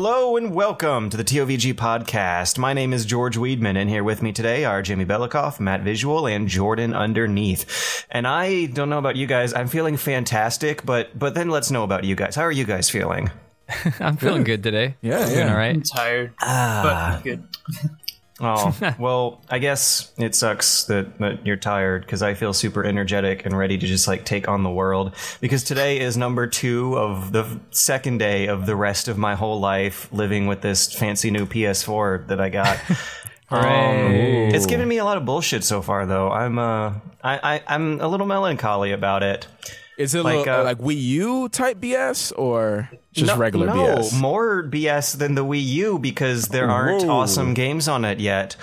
Hello and welcome to the TOVG podcast. My name is George Weedman, and here with me today are Jimmy Belikoff, Matt Visual, and Jordan Underneath. And I don't know about you guys, I'm feeling fantastic, but but then let's know about you guys. How are you guys feeling? I'm feeling good today. Yeah, Doing yeah. all right. I'm tired, Ah. but good. Oh, well, I guess it sucks that, that you're tired because I feel super energetic and ready to just like take on the world. Because today is number two of the second day of the rest of my whole life living with this fancy new PS4 that I got. Um, it's given me a lot of bullshit so far, though. I'm uh, I, I I'm a little melancholy about it. Is it Like, like, uh, like Wii U type BS or just no, regular no, BS? more BS than the Wii U because there aren't Whoa. awesome games on it yet.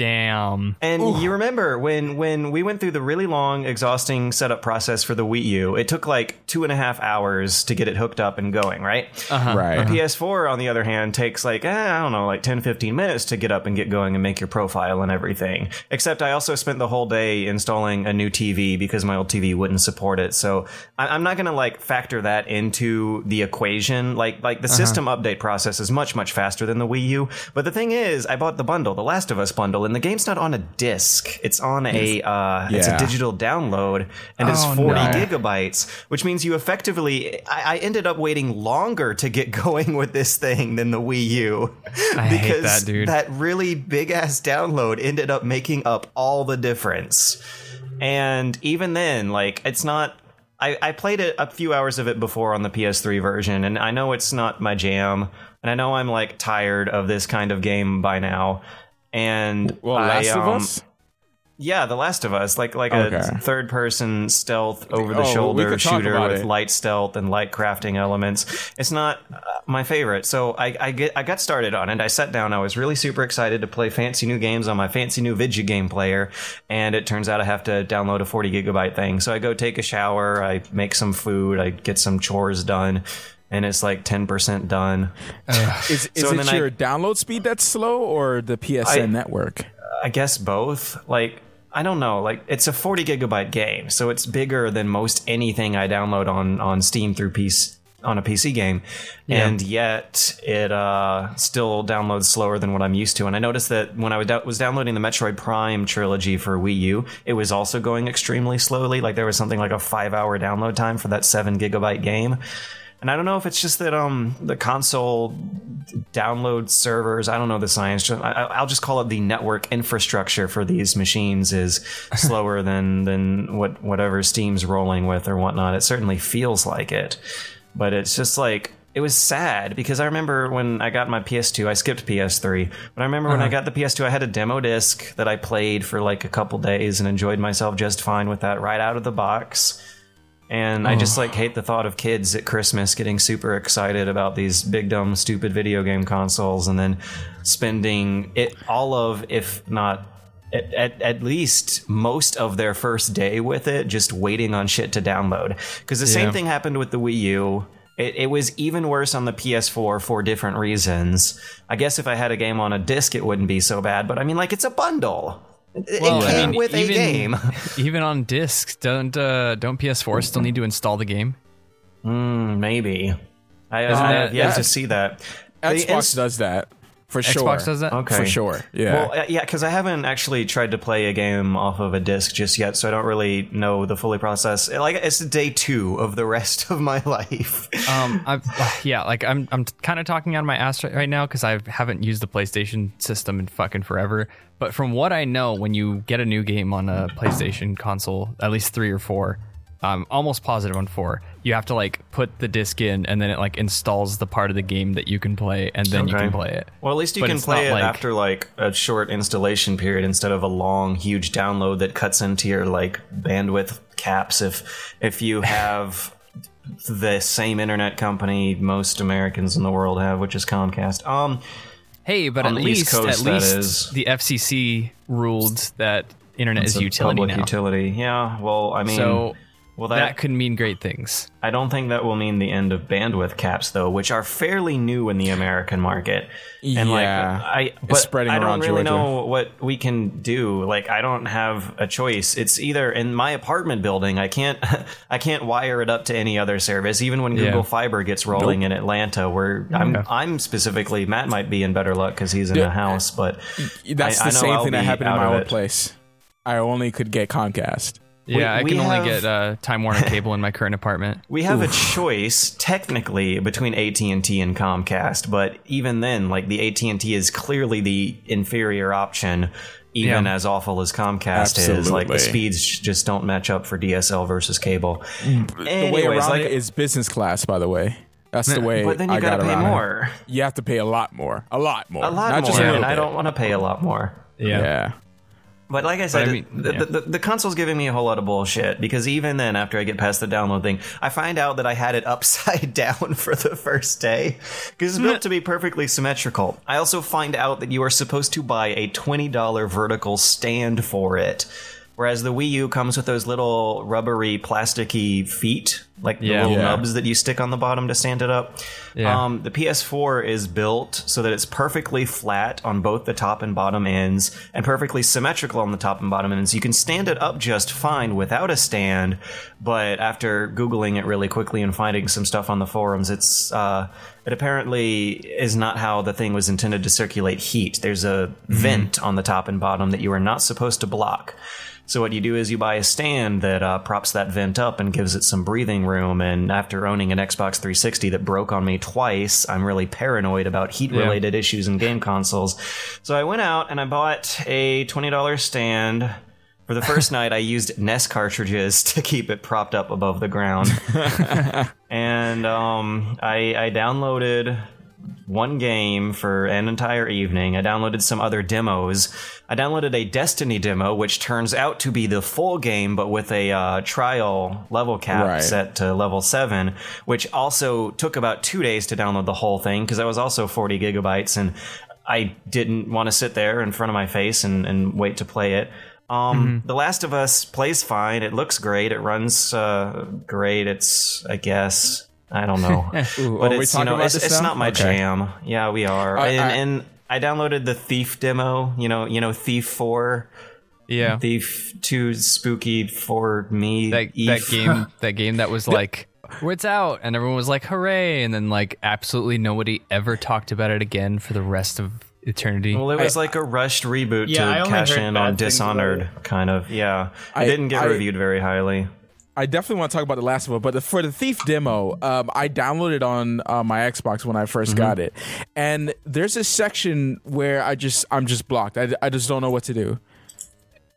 Damn. And you remember when when we went through the really long, exhausting setup process for the Wii U? It took like two and a half hours to get it hooked up and going, right? Uh-huh. right. The PS4, on the other hand, takes like, eh, I don't know, like 10, 15 minutes to get up and get going and make your profile and everything. Except I also spent the whole day installing a new TV because my old TV wouldn't support it. So I- I'm not going to like factor that into the equation. Like, like the system update process is much, much faster than the Wii U. But the thing is, I bought the bundle, the Last of Us bundle, and the game's not on a disc. It's on a, uh, it's a Yeah. digital download and it's Oh, 40 no. gigabytes, which means you effectively, I, I ended up waiting longer to get going with this thing than the Wii U. I hate that, dude. that really big ass download ended up making up all the difference. And even then, like, it's not. I, I played it a few hours of it before on the PS3 version, and I know it's not my jam, and I know I'm like tired of this kind of game by now. And well, I, Last of um, Us? yeah, The Last of Us, like like Okay. a third person stealth over the Oh, shoulder talk shooter with it. light stealth and light crafting elements. It's not uh, my favorite. So I, I get I got started on it. I sat down. I was really super excited to play fancy new games on my fancy new video game player, and it turns out I have to download a 40 gigabyte thing. So I go take a shower, I make some food, I get some chores done. And it's like ten percent done. Is, is so it then I- your download speed that's slow or the PSN I- network? I guess both. Like I don't know. Like it's a 40 gigabyte game, so it's bigger than most anything I download on on Steam through PC on a PC game, and yet it uh, still downloads slower than what I'm used to. And I noticed that when I was dou- was downloading the Metroid Prime trilogy for Wii U, it was also going extremely slowly. Like there was something like a five hour download time for that seven gigabyte game. And I don't know if it's just that um the console download servers. I don't know the science. I, I- I'll just call it the network infrastructure for these machines is slower than than what whatever Steam's rolling with or whatnot. It certainly feels like it, but it's just like. It was sad because I remember when I got my PS2, I skipped PS3, but I remember when I got the PS2, I had a demo disc that I played for like a couple days and enjoyed myself just fine with that right out of the box. And I just like hate the thought of kids at Christmas getting super excited about these big dumb stupid video game consoles and then spending it all of if not at, at, at least most of their first day with it just waiting on shit to download because the same thing happened with the Wii U it, it was even worse on the PS4 for different reasons. I guess if I had a game on a disc, it wouldn't be so bad. But I mean, like, it's a bundle. It, Well, it I came mean, with even- a game. Even on disc, don't uh, don't PS4 still need to install the game? Mm, maybe. I, Isn't I that- have yet to see that. The Xbox ins- does that for sure. Xbox does that. Okay. for sure. Yeah. Well, uh, yeah, because I haven't actually tried to play a game off of a disc just yet, so I don't really know the fully process. Like, it's day two of the rest of my life. Um, I've, yeah, like I'm I'm kind of talking out of my ass right, right now because I haven't used the PlayStation system in fucking forever. But from what I know, when you get a new game on a PlayStation console, at least three or four, I'm almost positive on four. You have to like put the disc in, and then it like installs the part of the game that you can play, and then you can play it. Well, at least you But can play it like- after like a short installation period instead of a long, huge download that cuts into your like bandwidth caps. If if you have the same internet company most Americans in the world have, which is Comcast. Um, Hey, but at least Coast, at least is. the FCC ruled that internet it's is a utility public now. utility. Yeah. Well, I mean, So Well, that, that- could mean great things. I don't think that will mean the end of bandwidth caps, though, which are fairly new in the American market. And like, Yeah. I but spreading I don't really Georgia. know what we can do. Like, I don't have a choice. It's either in my apartment building. I can't. I can't wire it up to any other service. Even when Yeah. Google Fiber gets rolling in Atlanta, where I'm, Okay. I'm specifically Matt might be in better luck because he's in Yeah. a house, but That's I- I the know same thing that happened in my old place. I only could get Comcast. Yeah, I we can only have- get uh, Time Warner cable in my current apartment. We have a choice technically between AT&T and Comcast, but even then like the AT&T is clearly the inferior option even Yeah. as awful as Comcast is. Like the speeds just don't match up for DSL versus cable. The way Anyways, around like it is business class, by the way. That's the way. but then you I got to got pay around it. more. You have to pay a lot more. A lot more. A lot Not more, just a little and I don't want to pay a lot more. Yeah. But like I said, I mean, the, yeah. the, the, the console's giving me a whole lot of bullshit because even then, after I get past the download thing, I find out that I had it upside down for the first day because it's built to be perfectly symmetrical. I also find out that you are supposed to buy a $20 vertical stand for it. Whereas the Wii U comes with those little rubbery, plasticky feet, like the little Yeah. nubs that you stick on the bottom to stand it up. Yeah. Um, the PS4 is built so that it's perfectly flat on both the top and bottom ends and perfectly symmetrical on the top and bottom ends. You can stand it up just fine without a stand, but after Googling it really quickly and finding some stuff on the forums, it's, uh, it apparently is not how the thing was intended to circulate heat. There's a vent on the top and bottom that you are not supposed to block. So what you do is you buy a stand that uh, props that vent up and gives it some breathing room. And after owning an Xbox 360 that broke on me twice, I'm really paranoid about heat-related issues in game consoles. So I went out and I bought a $20 stand. For the first night, I used NES cartridges to keep it propped up above the ground. and um, I, I downloaded one game for an entire evening. I downloaded some other demos. I downloaded a Destiny demo, which turns out to be the full game, but with a uh, trial level cap Right. set to level 7, which also took about two days to download the whole thing because I was also 40 gigabytes and I didn't want to sit there in front of my face and, and wait to play it. Um, The Last of Us plays fine. It looks great. It runs uh, great. It's, I guess, I don't know, Ooh, but are we it's you know about it's, this it's not my Okay. jam. Yeah, we are. I- and, I- and I downloaded the Thief demo. You know, you know Thief Four, Yeah, Thief Two, Spooky for me. that that game that game that was like it's out and everyone was like hooray and then like absolutely nobody ever talked about it again for the rest of eternity. Well, it was like a rushed reboot Yeah, I to only cash heard in on Dishonored, kind of. Yeah, it I- didn't get I- reviewed very highly. I definitely want to talk about the last of it, but the, for the Thief demo, um, I downloaded on uh, my Xbox when I 1st Mm-hmm. got it, and there's a section where I just I'm just blocked. I, I just don't know what to do.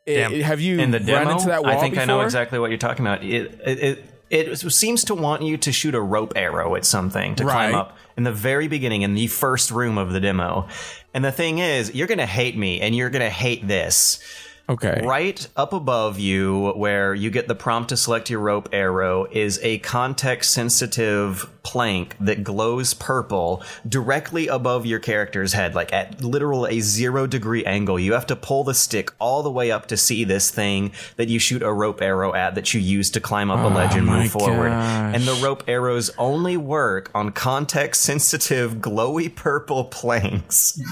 It- have you in the run demo, into that wall I think I know exactly what you're talking about. It, it it it seems to want you to shoot a rope arrow at something to climb up in the very beginning in the first room of the demo. And the thing is, you're gonna hate me, and you're gonna hate this. Okay, Right up above you, where you get the prompt to select your rope arrow, is a context sensitive plank that glows purple directly above your character's head, like at literal a zero degree angle. You have to pull the stick all the way up to see this thing that you shoot a rope arrow at that you use to climb up a oh ledge and move forward. gosh. And the rope arrows only work on context sensitive, glowy purple planks.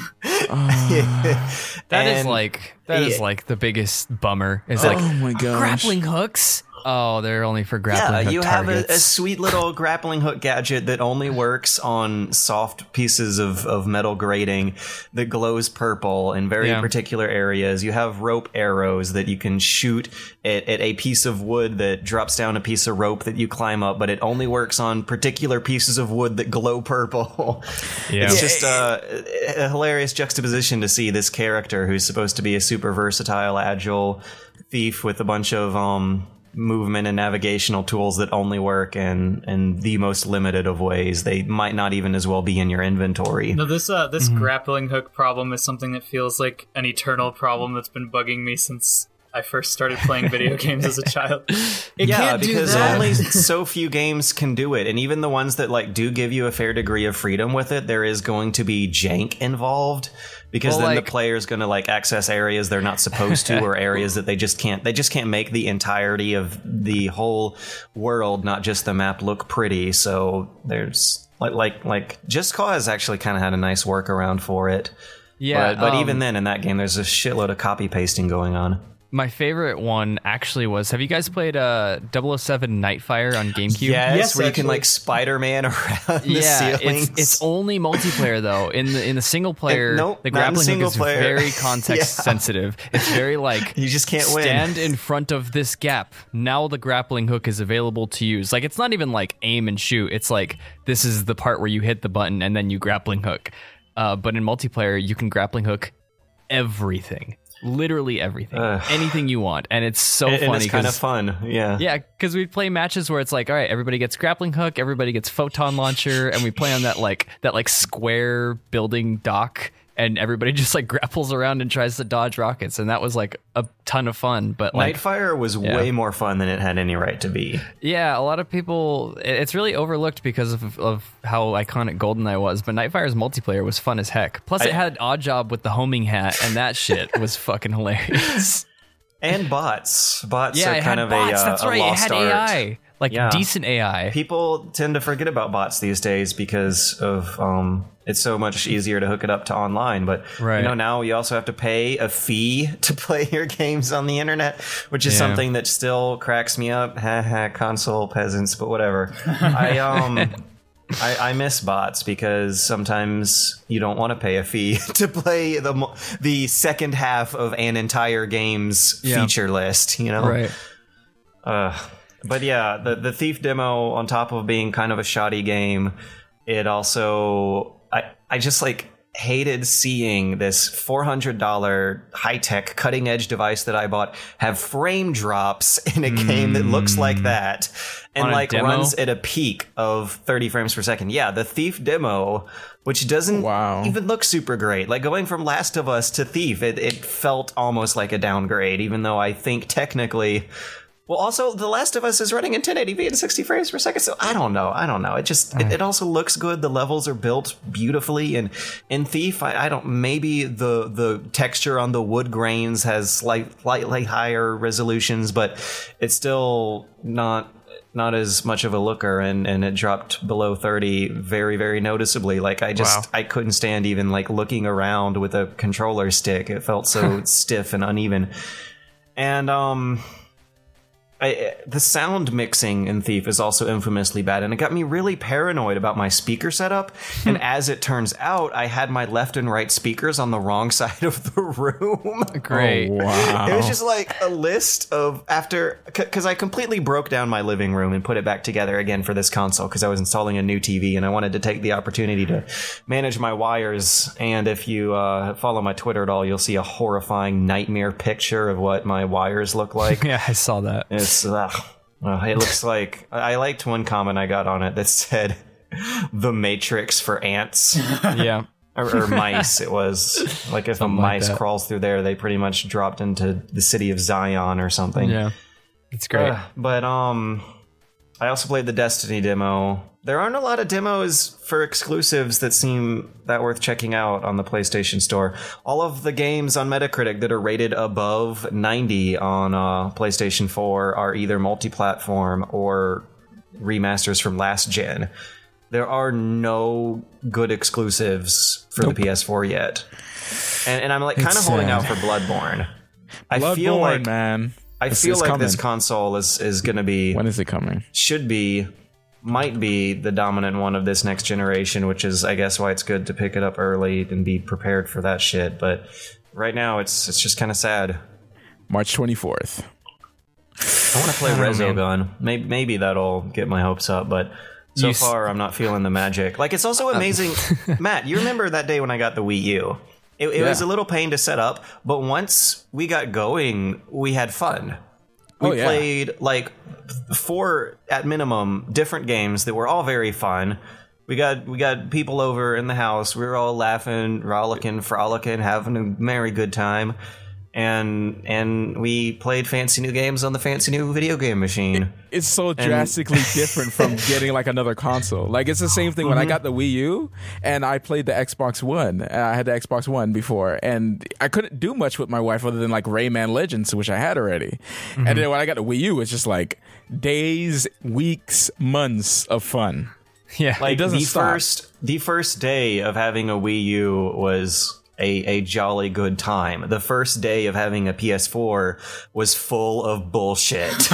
Uh, that is And- like that is like the biggest bummer. Is oh like oh my gosh, grappling hooks. Oh, they're only for Yeah, grappling hook you have a, a sweet little grappling hook gadget that only works on soft pieces of, of metal grating that glows purple in very Yeah. particular areas. You have rope arrows that you can shoot at, at a piece of wood that drops down a piece of rope that you climb up, but it only works on particular pieces of wood that glow purple. Yeah. It's just uh, a hilarious juxtaposition to see this character who's supposed to be a super versatile, agile thief with a bunch of um, movement and navigational tools that only work in in the most limited of ways. They might not even as well be in your inventory. No, this uh, this grappling hook problem is something that feels like an eternal problem that's been bugging me since I first started playing video games as a child. It yeah, can't do because that. only so few games can do it, and even the ones that like do give you a fair degree of freedom with it, there is going to be jank involved because Well, then like- the player's going to like access areas they're not supposed to, or areas that they just can't. They just can't make the entirety of the whole world, not just the map, look pretty. So there's like like like Just Cause actually kind of had a nice workaround for it. Yeah, but, but um, even then, in that game, there's a shitload of copy pasting going on. My favorite one actually was. Have you guys played uh 007 Nightfire on GameCube? Yes, Yes, where you can like Spider-Man around the yeah, ceilings. it's it's only multiplayer though. In the in the single player, nope, the not in grappling hook single is player. very context Yeah. sensitive. It's very like You just can't win. stand in front of this gap. Now the grappling hook is available to use. Like it's not even like aim and shoot. It's like this is the part where you hit the button and then you grappling hook. Uh, but in multiplayer, you can grappling hook everything, literally everything, Ugh. anything you want, and it's so and, and funny. it's kind of fun. Yeah. yeah, because we play matches where it's like, all right, everybody gets grappling hook, everybody gets photon launcher, and we play on that like that like square building dock, and everybody just like grapples around and tries to dodge rockets, and that was like a ton of fun. But like, Nightfire was way more fun than it had any right to be. yeah, a lot of people, it's really overlooked because of, of how iconic GoldenEye was. But Nightfire's multiplayer was fun as heck. Plus, it I- had Odd Job with the homing hat, and that shit was fucking hilarious. And bots. Bots yeah, are kind of bots. a, uh, That's a right. It lost had art. AI, like Yeah. decent AI. People tend to forget about bots these days because of um, it's so much easier to hook it up to online. But Right. you know now you also have to pay a fee to play your games on the internet, which is Yeah. something that still cracks me up. Ha ha, console peasants, but whatever. I um. I, I miss bots because sometimes you don't want to pay a fee to play the the second half of an entire game's Yeah. feature list. You know, Right. uh, but yeah, the the Thief demo, on top of being kind of a shoddy game, it also I I just like hated seeing this four hundred dollar high tech cutting edge device that I bought have frame drops in a game that looks like that and Hmm. On a like demo? runs at a peak of thirty frames per second. Yeah, the Thief demo. Which doesn't Wow. even look super great. Like going from Last of Us to Thief, it, it felt almost like a downgrade, even though I think technically well, also, The Last of Us is running in 1080p and 60 frames per second, so I don't know. I don't know. It just it, it also looks good. The levels are built beautifully, and in Thief, I, I don't. Maybe the the texture on the wood grains has slight, slightly higher resolutions, but it's still not not as much of a looker, and and it dropped below 30 very very noticeably. Like I just Wow. I couldn't stand even like looking around with a controller stick. It felt so stiff and uneven, and um. I, the sound mixing in Thief is also infamously bad, and it got me really paranoid about my speaker setup. and as it turns out, I had my left and right speakers on the wrong side of the room. Great. Oh, wow. It was just like a list of after because I completely broke down my living room and put it back together again for this console because I was installing a new TV and I wanted to take the opportunity to manage my wires. And if you uh, follow my Twitter at all, you'll see a horrifying nightmare picture of what my wires look like. Yeah, I saw that. It's ugh. Ugh, it looks like I liked one comment I got on it that said the matrix for ants Yeah. or, or mice it was like if a Something like mice that. crawls through there they pretty much dropped into the city of Zion or something Yeah. It's great. Ugh, but um I also played the Destiny demo. There aren't a lot of demos for exclusives that seem that worth checking out on the PlayStation Store. All of the games on Metacritic that are rated above 90 on uh, PlayStation 4 are either multi-platform or remasters from last gen. There are no good exclusives for the PS4 yet. And, and I'm like kind of holding out for Bloodborne. I Bloodborne, feel like man. I It's- feel it's like this console is is going to be When is it coming? should be might be the dominant one of this next generation, which is I guess why it's good to pick it up early and be prepared for that shit. But right now it's it's just kind of sad. March 24th. I want to play Resogun. Maybe maybe that'll get my hopes up, but so You far I'm not feeling the magic. Like it's also uh, amazing, Matt. You remember that day when I got the Wii U? It, it was a little pain to set up, but once we got going, we had fun. Oh, we Oh, yeah. played like four at minimum different games that were all very fun. We got we got people over in the house. We were all laughing, rollicking, frolicking, having a merry good time. And and we played fancy new games on the fancy new video game machine. It's so drastically different from getting like another console. Like it's the same thing when I got the Wii U and I played the Xbox One. Uh, I had the Xbox One before, and I couldn't do much with my wife other than like Rayman Legends, which I had already. And then when I got the Wii U, it's just like days, weeks, months of fun. Yeah. Like doesn't the stop. first the first day of having a Wii U was a, a jolly good time. The first day of having a PS4 was full of bullshit.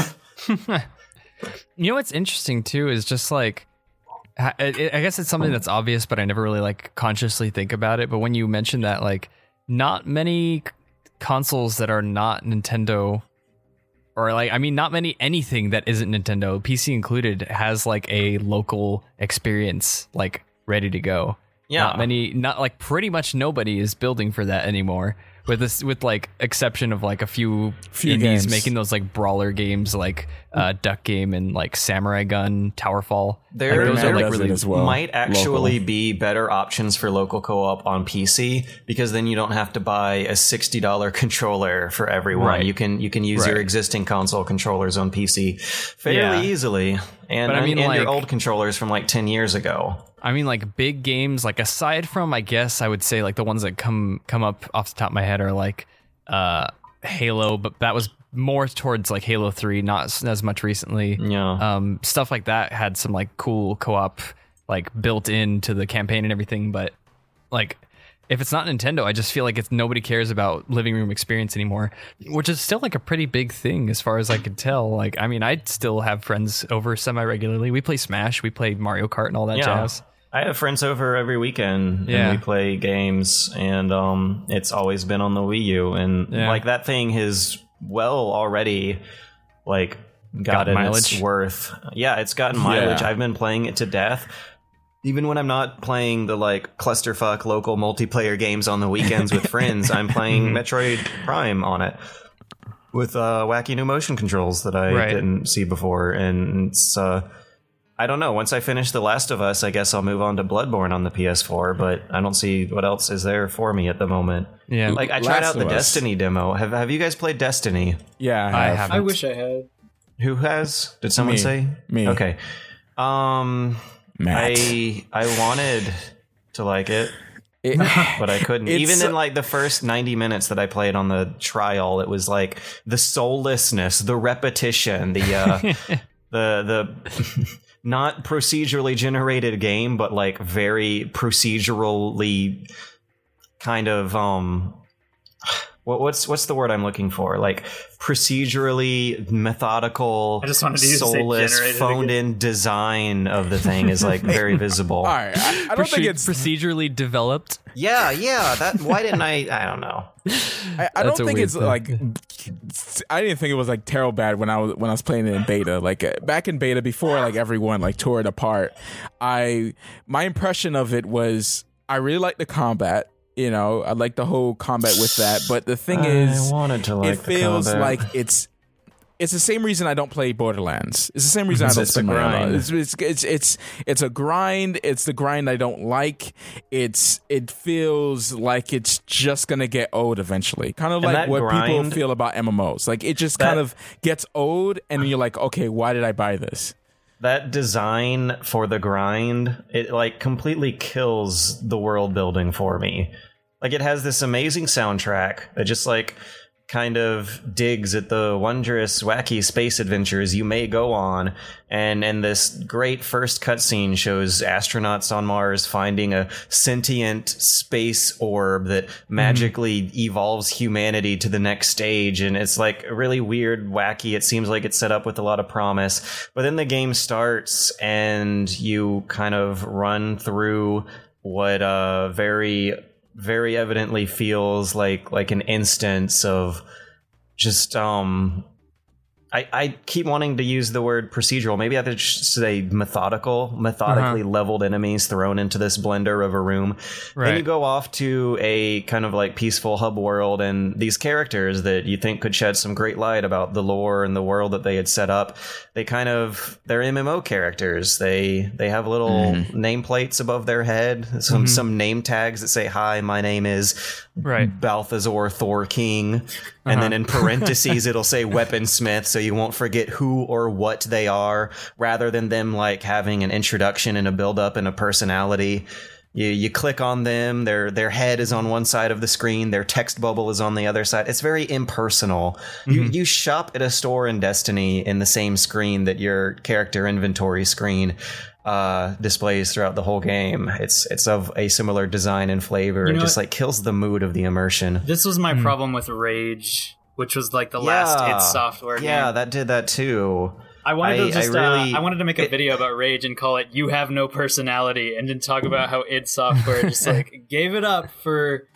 You know what's interesting too is just like ha- it, it- I guess it's something that's obvious, but I never really like consciously think about it. But when you mention that, like, not many consoles that are not Nintendo, or like, I mean, not many anything that isn't Nintendo, PC included, has like a local experience like ready to go. Yeah. not many, not like pretty much nobody is building for that anymore. With this, with like exception of like a few, Few indies games. making those like brawler games like uh, Duck Game and like Samurai Gunn, Towerfall. There, like, those there are like really as well. might actually local. be better options for local co-op on PC because then you don't have to buy a sixty dollar controller for everyone. Right. You can you can use your existing console controllers on PC fairly Yeah. easily, and But I mean, and your old controllers from like ten years ago. I mean, like big games. Like aside from, I guess I would say like the ones that come come up off the top of my head are like uh, Halo, but that was more towards like Halo Three, not as much recently. Yeah. Um, stuff like that had some like cool co-op like built into the campaign and everything. But like, if it's not Nintendo, I just feel like it's nobody cares about living room experience anymore, which is still like a pretty big thing as far as I could tell. Like, I mean, I still have friends over semi regularly. We play Smash, we play Mario Kart, and all that Yeah. jazz. I have friends over every weekend Yeah. and we play games and um it's always been on the Wii U and Yeah. like that thing has well already like Got gotten mileage? its worth. Yeah, it's gotten mileage. Yeah. I've been playing it to death. Even when I'm not playing the like clusterfuck local multiplayer games on the weekends with friends, I'm playing Metroid Prime on it with uh, wacky new motion controls that I Right. didn't see before, and it's uh, I don't know. Once I finish The Last of Us, I guess I'll move on to Bloodborne on the PS4. But I don't see what else is there for me at the moment. Yeah, Like I tried Last out the of Us. Destiny demo. Have Have you guys played Destiny? Yeah, I have. haven't. I wish I had. Who has? Did someone Me. say Me. Okay. Um, Matt. I I wanted to like it. It- but I couldn't. It's- Even in like the first 90 minutes that I played on the trial, it was like the soullessness, the repetition, the uh the the not procedurally generated game, but like very procedurally kind of um what, what's what's the word I'm looking for? Like procedurally methodical, I just wanted to use the soulless, generated phoned in design of the thing is like very visible. all right, I, I don't think it's. procedurally developed. Yeah, yeah. That why didn't I? I don't know. I, I don't think it's thing. like. I didn't think it was like terrible bad when I was when I was playing it in beta. Like uh, back in beta before like everyone like tore it apart. I my impression of it was I really like the combat. You know, I like the whole combat with that. But the thing is, I to like it feels combat. like it's it's the same reason I don't play Borderlands. It's the same reason I don't a spend money on grind. it. It's, it's it's it's it's a grind. It's the grind I don't like. It's it feels like it's just gonna get old eventually. Kind of And like what people feel about MMOs. Like it just That- kind of gets old, and you're like, okay, why did I buy this? that design for the grind. It like completely kills the world building for me. Like it has this amazing soundtrack that just like kind of digs at the wondrous, wacky space adventures you may go on, and and this great first cutscene shows astronauts on Mars finding a sentient space orb that magically evolves humanity to the next stage, and it's like really weird, wacky. It seems like it's set up with a lot of promise, but then the game starts and you kind of run through what uh very very evidently feels like like an instance of just um I, I keep wanting to use the word procedural. Maybe I should say methodical, methodically Uh-huh. leveled enemies thrown into this blender of a room. Then you go off to a kind of like peaceful hub world, and these characters that you think could shed some great light about the lore and the world that they had set up, they kind of they're MMO characters. They they have little Mm-hmm. nameplates above their head, some some name tags that say, "Hi, my name is." Right. Balthazar Thor King. And then uh-huh. in parentheses, it'll say weaponsmith, so you won't forget who or what they are, rather than them like having an introduction and a build up and a personality. You, you click on them, their their head is on one side of the screen, their text bubble is on the other side. It's very impersonal. You mm-hmm. you shop at a store in Destiny in the same screen that your character inventory screen uh, displays throughout the whole game. It's it's of a similar design and flavor. You it just what? like kills the mood of the immersion. This was my problem with Rage, which was like the last id Software Yeah, game. that did that too. I wanted I- to I just really- uh, I wanted to make a it- video about Rage and call it "You Have No Personality" and then talk about how id Software just like gave it up for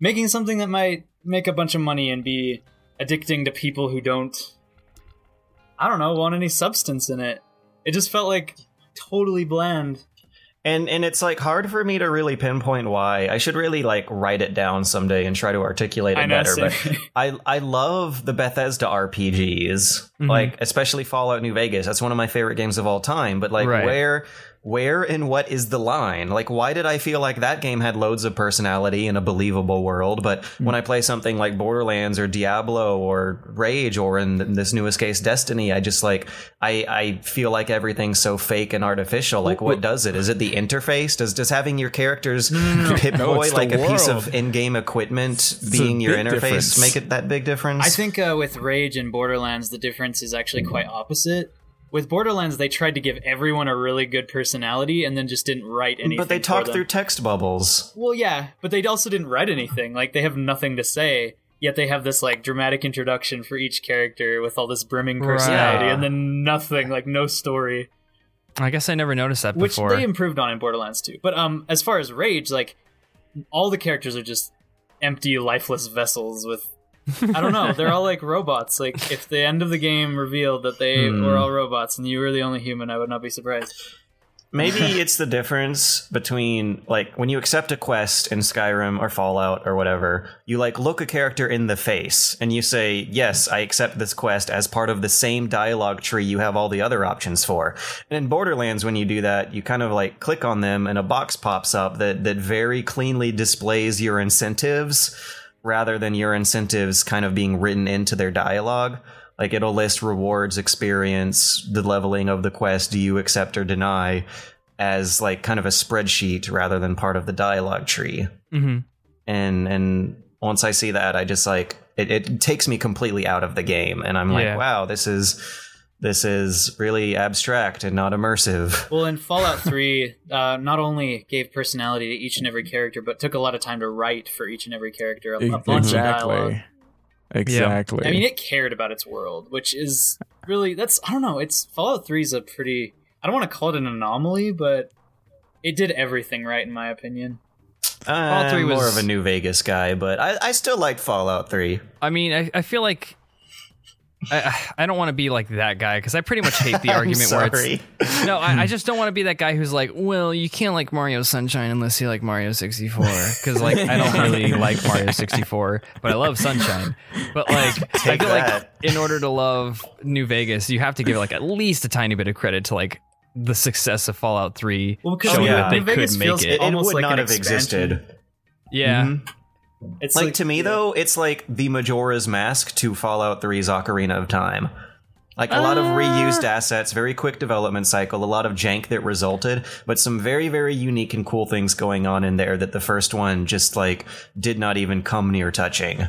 making something that might make a bunch of money and be addicting to people who don't I don't know want any substance in it. It just felt like totally bland. And and it's like hard for me to really pinpoint why. I should really like write it down someday and try to articulate it know, better. But. I I love the Bethesda RPGs, Mm-hmm. like especially Fallout New Vegas. That's one of my favorite games of all time. But like Right. where where and what is the line? Like why did I feel like that game had loads of personality in a believable world, but Hmm. when I play something like Borderlands or Diablo or Rage or in this newest case Destiny, I just like I I feel like everything's so fake and artificial. Like what does it? Is it the interface? Does does having your characters Pip No, Boy it's like a piece of in-game equipment a being your interface difference. make it that big difference? I think uh, with Rage and Borderlands, the difference is actually quite opposite. With Borderlands, they tried to give everyone a really good personality and then just didn't write anything. but they for talk through text bubbles. Well, yeah, but they also didn't write anything. Like they have nothing to say. Yet they have this like dramatic introduction for each character with all this brimming personality, Right. and then nothing, like no story, I guess I never noticed that which before. Which they improved on in Borderlands 2. But um, as far as Rage, like all the characters are just empty, lifeless vessels with. I don't know. They're all like robots. Like if the end of the game revealed that they Hmm. were all robots and you were the only human, I would not be surprised. Maybe it's the difference between like when you accept a quest in Skyrim or Fallout or whatever, you like look a character in the face and you say, "Yes, I accept this quest as part of the same dialogue tree you have all the other options for." And in Borderlands when you do that, you kind of like click on them and a box pops up that that very cleanly displays your incentives rather than your incentives kind of being written into their dialogue. Like it'll list rewards, experience, the leveling of the quest, do you accept or deny, as like kind of a spreadsheet rather than part of the dialogue tree. hmm And and once I see that, I just like it, it takes me completely out of the game, and I'm like, Yeah. wow, this is this is really abstract and not immersive. Well, in Fallout 3, uh, not only gave personality to each and every character, but took a lot of time to write for each and every character a, a bunch of dialogue. exactly. Exactly. I mean, it cared about its world, which is really that's I don't know. It's Fallout 3 is a pretty I don't want to call it an anomaly, but it did everything right in my opinion. I'm was more of a New Vegas guy, but I, I still liked Fallout Three. I mean, I, I feel like I, I don't want to be like that guy because I pretty much hate the argument where sorry. it's no. I, I just don't want to be that guy who's like, well, you can't like Mario Sunshine unless you like Mario 64 because like I don't really like Mario 64, but I love Sunshine. But like I Take feel like in order to love New Vegas, you have to give like at least a tiny bit of credit to like the success of Fallout 3 Well, because showing yeah. that they New Vegas could make feels it. It, it Almost would like not have expansion. existed. yeah. Mhm. It's like, to me yeah. though it's like the majora's mask to fallout 3's ocarina of time like a lot of ah. reused assets very quick development cycle a lot of jank that resulted but some very very unique and cool things going on in there that the first one just like did not even come near touching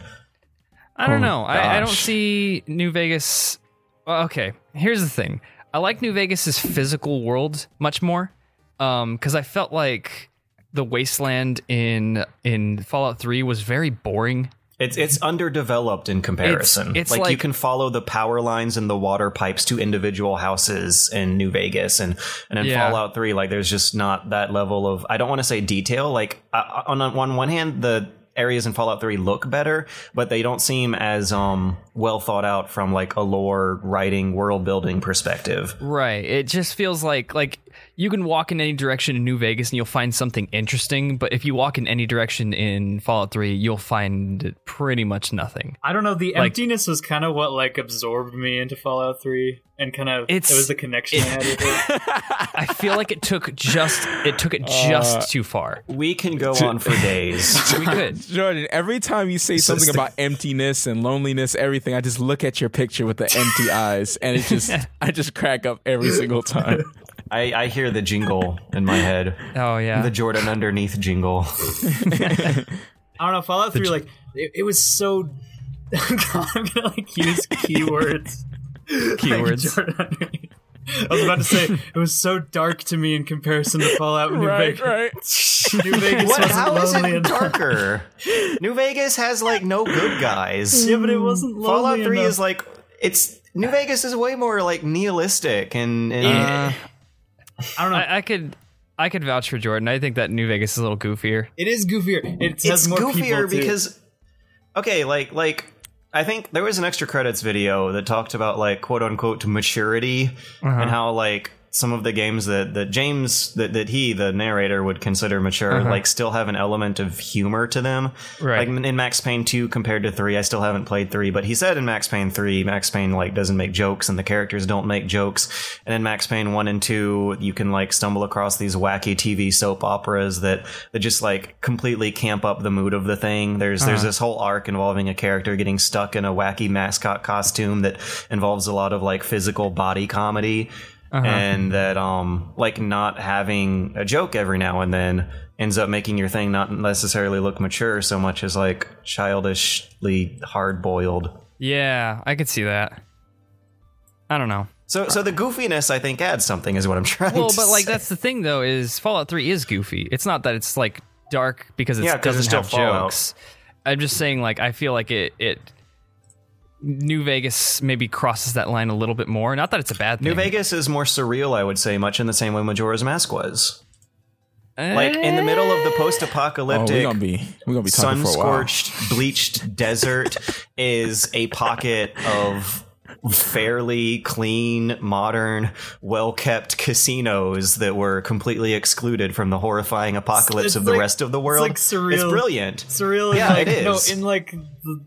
I don't Oh, know. I, I don't see New Vegas. Well, okay, here's the thing. I like New Vegas's physical world much more, um, because I felt like the wasteland in in Fallout Three was very boring. it's it's underdeveloped in comparison. it's like, you can follow the power lines and the water pipes to individual houses in New Vegas, and and in Yeah. Fallout Three, like there's just not that level of I don't want to say detail. Like uh, on on one hand, the areas in Fallout 3 look better, but they don't seem as um well thought out from like a lore writing, world building perspective. Right. It just feels like like you can walk in any direction in New Vegas and you'll find something interesting, but if you walk in any direction in Fallout 3, you'll find pretty much nothing. I don't know. The Like- emptiness was kind of what like absorbed me into Fallout Three, and kind of it was the connection I had with it. I feel like it took just it took it uh, just too far. We can go on for days. We could. Jordan, every time you say something about emptiness and loneliness, everything, I just look at your picture with the empty eyes, and it just, I just crack up every single time. I, I hear the jingle in my head. Oh yeah. The Jordan underneath jingle. I don't know. Fallout Three, like it, it was so. I'm gonna like use keywords. Keywords. Like Jordan I was about to say it was so dark to me in comparison to Fallout New right, Vegas. right. New Vegas What? wasn't How is lonely it darker? New Vegas has like no good guys. Yeah, but it wasn't lonely Fallout Three enough. is like it's New Vegas is way more like nihilistic and, and Uh, I don't know. I, I could I could vouch for Jordan. I think that New Vegas is a little goofier. it is goofier. It has it's more goofier people too. because okay, like like I think there was an extra credits video that talked about like quote unquote maturity Uh-huh. and how like some of the games that, that James that, that he the narrator would consider mature Uh-huh. like still have an element of humor to them. Right. Like in Max Payne 2 compared to 3, I still haven't played 3, but he said in Max Payne 3, Max Payne like doesn't make jokes and the characters don't make jokes. And in Max Payne 1 and 2, you can like stumble across these wacky TV soap operas that that just like completely camp up the mood of the thing. There's there's this whole arc involving a character getting stuck in a wacky mascot costume that involves a lot of like physical body comedy. And that um like not having a joke every now and then ends up making your thing not necessarily look mature so much as like childishly hard boiled. Yeah, I could see that. I don't know. So so the goofiness I think adds something is what I'm trying Well, but like say. that's the thing though is Fallout 3 is goofy. It's not that it's like dark because it Yeah, it's doesn't still have Fallout. jokes. I'm just saying like I feel like it it New Vegas maybe crosses that line a little bit more. Not that it's a bad thing. New Vegas is more surreal, I would say, much in the same way Majora's Mask was. Eh. Like in the middle of the Oh, we're post-apocalyptic gonna be, we're gonna be sun for a while. scorched, bleached desert is a pocket of fairly clean, modern, well kept casinos that were completely excluded from the horrifying apocalypse It's of the like- rest of the world. it's world. like surreal. It's brilliant. surreal. in Yeah, like, it No, in like the,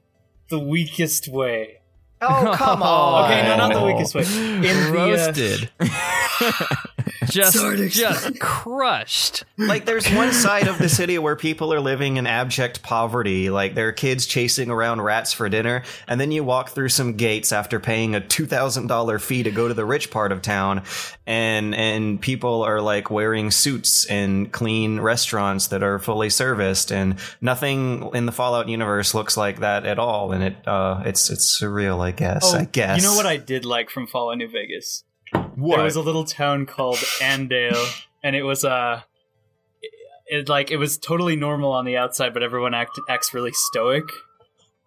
the weakest way. Oh come on! Okay, no, not the weakest way. In the, uh, roasted. just Sorry. just crushed. Like there's one side of the city where people are living in abject poverty, like there are kids chasing around rats for dinner, and then you walk through some gates after paying a two thousand dollar fee to go to the rich part of town, and and people are like wearing suits in clean restaurants that are fully serviced, and nothing in the Fallout universe looks like that at all, and it uh it's it's surreal, I guess. I guess Oh, You know what I did like from Fallout New Vegas? What There was a little town called Andale, and it was uh, it, it like it was totally normal on the outside, but everyone act, acts really stoic.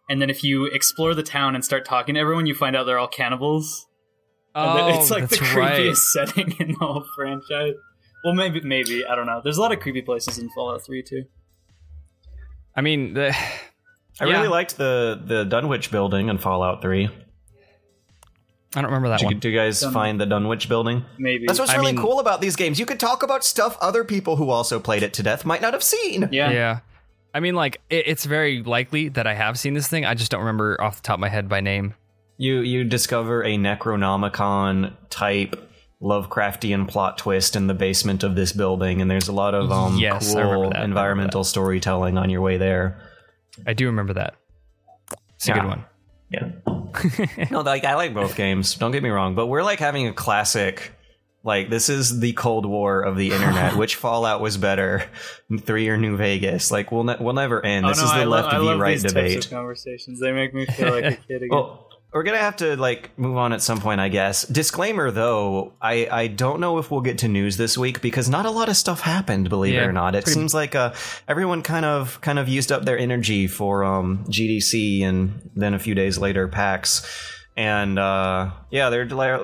And then if you explore the town and start talking to everyone, you find out they're all cannibals. And Oh, it's like the creepiest right. setting in the whole franchise. Well, maybe, maybe I don't know. There's a lot of creepy places in Fallout Three too. I mean, the, I yeah. really liked the the Dunwich building in Fallout Three. I don't remember that Did you, one. do you guys Dun- find the Dunwich building? Maybe. That's what's I really mean- cool about these games. You could talk about stuff other people who also played it to death might not have seen. yeah. Yeah. I mean, like, it, it's very likely that I have seen this thing. I just don't remember off the top of my head by name. You you discover a Necronomicon type Lovecraftian plot twist in the basement of this building, and there's a lot of um Yes, cool that. I remember environmental storytelling on your way there. I do remember that. It's a Yeah. good one. Yeah. no, like I like both games. Don't get me wrong, but we're like having a classic. Like this is the Cold War of the internet. Which Fallout was better, three or New Vegas? Like we'll ne- we'll never end. Oh, This no, is the I left I v love right these types debate. of conversations. They make me feel like a kid again. Well, we're gonna have to like move on at some point, I guess. Disclaimer though, I I don't know if we'll get to news this week because not a lot of stuff happened. Believe it or not, it seems like uh everyone kind of kind of used up their energy for um GDC and then a few days later PAX. And uh, yeah, they're like,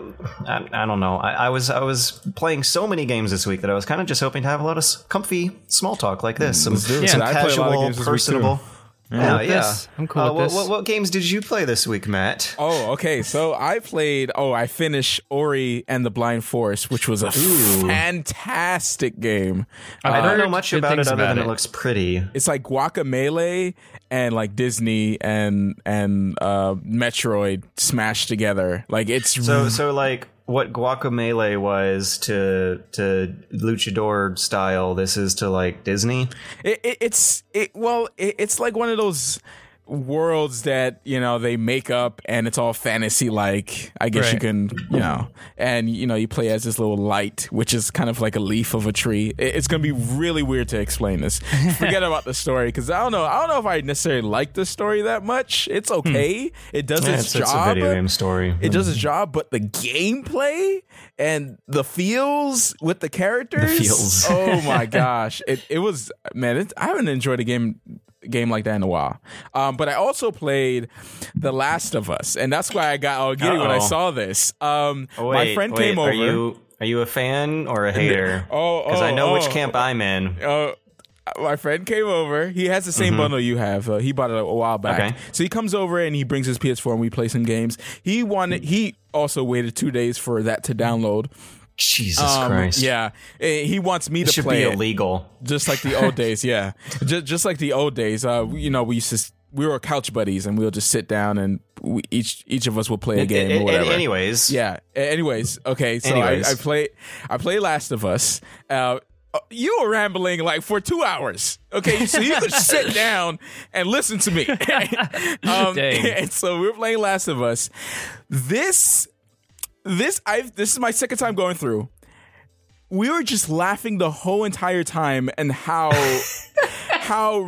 I, I don't know. I, I was I was playing so many games this week that I was kind of just hoping to have a lot of comfy small talk like this. Some, Let's do some I play a lot of casual, games this week, too. personable. Yeah, with yeah. this. I'm cool Uh, with what, this. What, what games did you play this week, Matt? Oh, okay. So I played. Oh, I finished Ori and the Blind Forest, which was a fantastic game. I've I don't know much about it other about than it. looks pretty. It's like Guacamelee and like Disney and and uh, Metroid smashed together. Like it's So, so like what Guacamelee was to to luchador style, this is to like Disney. it, it, it's it well it, it's like one of those worlds that you know they make up and it's all fantasy like i guess you can you know and you know you play as this little light which is kind of like a leaf of a tree it's gonna be really weird to explain this forget about the story because i don't know i don't know if i necessarily like the story that much it's hmm. okay it does Yeah, its it's, it's a job video game story. it does its hmm. job, but the gameplay and the feels with the characters. feels. oh my gosh, it it was man. It, I haven't enjoyed a game game like that in a while. Um, but I also played The Last of Us, and that's why I got all giddy when I saw this. Um, Oh, my friend wait, came over. Are you are you a fan or a hater? Oh, because I oh, know which oh. camp I'm in. Uh, my friend came over. He has the same bundle you have. Uh, he bought it a, while back. Mm-hmm. Okay. So he comes over and he brings his PS4 and we play some games. He wanted. He also waited two days for that to download. Jesus Um, Christ! Yeah, Eh, he wants me it to should play be it, illegal. just like the old days. Yeah, just, just like the old days. Uh, you know, we used to. We were couch buddies, and we'll just sit down and we, each each of us will play a game A- or whatever. anyways, Yeah. Anyways, okay. So Anyways. I, I play I play Last of Us. Uh, uh, you were rambling like for two hours. Okay, so you could sit down and listen to me. um. And so we were playing Last of Us. This this I this is my second time going through. We were just laughing the whole entire time and how how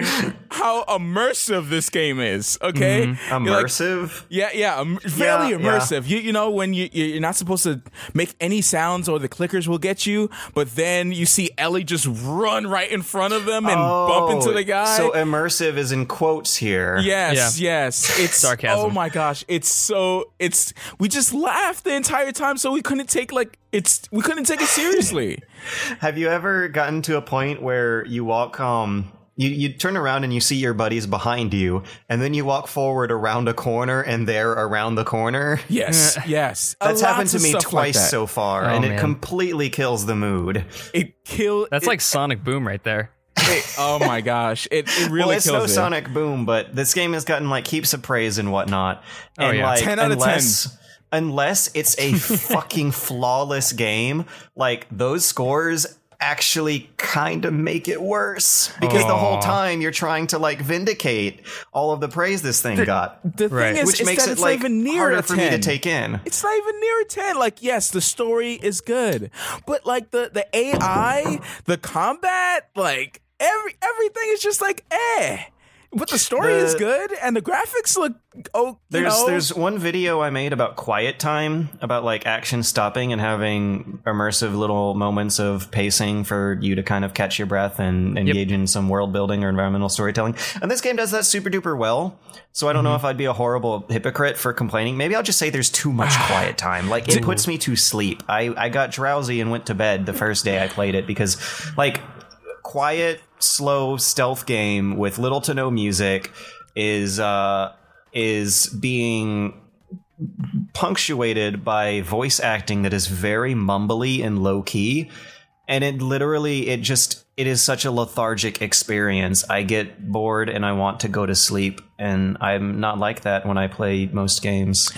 how immersive this game is. Okay, You're like, immersive. yeah, yeah, um, fairly Yeah, immersive. You you know when you you're not supposed to make any sounds or the clickers will get you, but then you see Ellie just run right in front of them and bump into the guy. Oh, So immersive is in quotes here. Yes, Yeah. yes. It's Sarcasm. Oh my gosh, it's so it's we just laughed the entire time, so we couldn't take like it's we couldn't take it seriously. Have you ever gotten to a point where you walk um you, you turn around and you see your buddies behind you, and then you walk forward around a corner and they're around the corner? Yes, yes. That's Lots happened to me stuff like twice so far, Oh, and it man. completely kills the mood. It killed. That's like Sonic Boom right there. it, oh my gosh, it it really well, it's kills no it. Sonic Boom, but this game has gotten like heaps of praise and whatnot. Oh, and yeah. like 10 out of 10. unless unless it's a fucking flawless game, like those scores actually kind of make it worse because the whole time you're trying to like vindicate all of the praise this thing got The Right. thing is, which is makes that it it's like even near harder a for me to take in It's not even near a 10. Like, yes, the story is good. But like the the AI, the combat, like every everything is just like eh. But the story The- is good and the graphics look oh you There's know. there's one video I made about quiet time, about like action stopping and having immersive little moments of pacing for you to kind of catch your breath and engage in some world building or environmental storytelling. And this game does that super duper well. So I don't know mm-hmm. if I'd be a horrible hypocrite for complaining. Maybe I'll just say there's too much quiet time. Like it puts me to sleep. I, I got drowsy and went to bed the first day I played it because like quiet, slow stealth game with little to no music is uh is being punctuated by voice acting that is very mumbly and low key and it literally it just it is such a lethargic experience. I get bored and i want to go to sleep and i'm not like that when i play most games.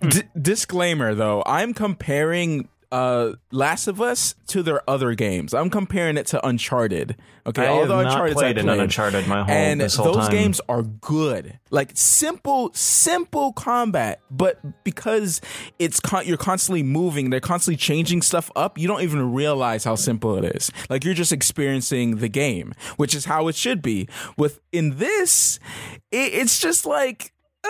D- disclaimer though, I'm comparing uh Last of Us to their other games. I'm comparing it to Uncharted. Okay, I the Uncharted played I played, Uncharted my whole- and whole those time. games are good. Like simple, simple combat, but because it's con- you're constantly moving, they're constantly changing stuff up. You don't even realize how simple it is. Like you're just experiencing the game, which is how it should be. With in this, it, it's just like. Uh,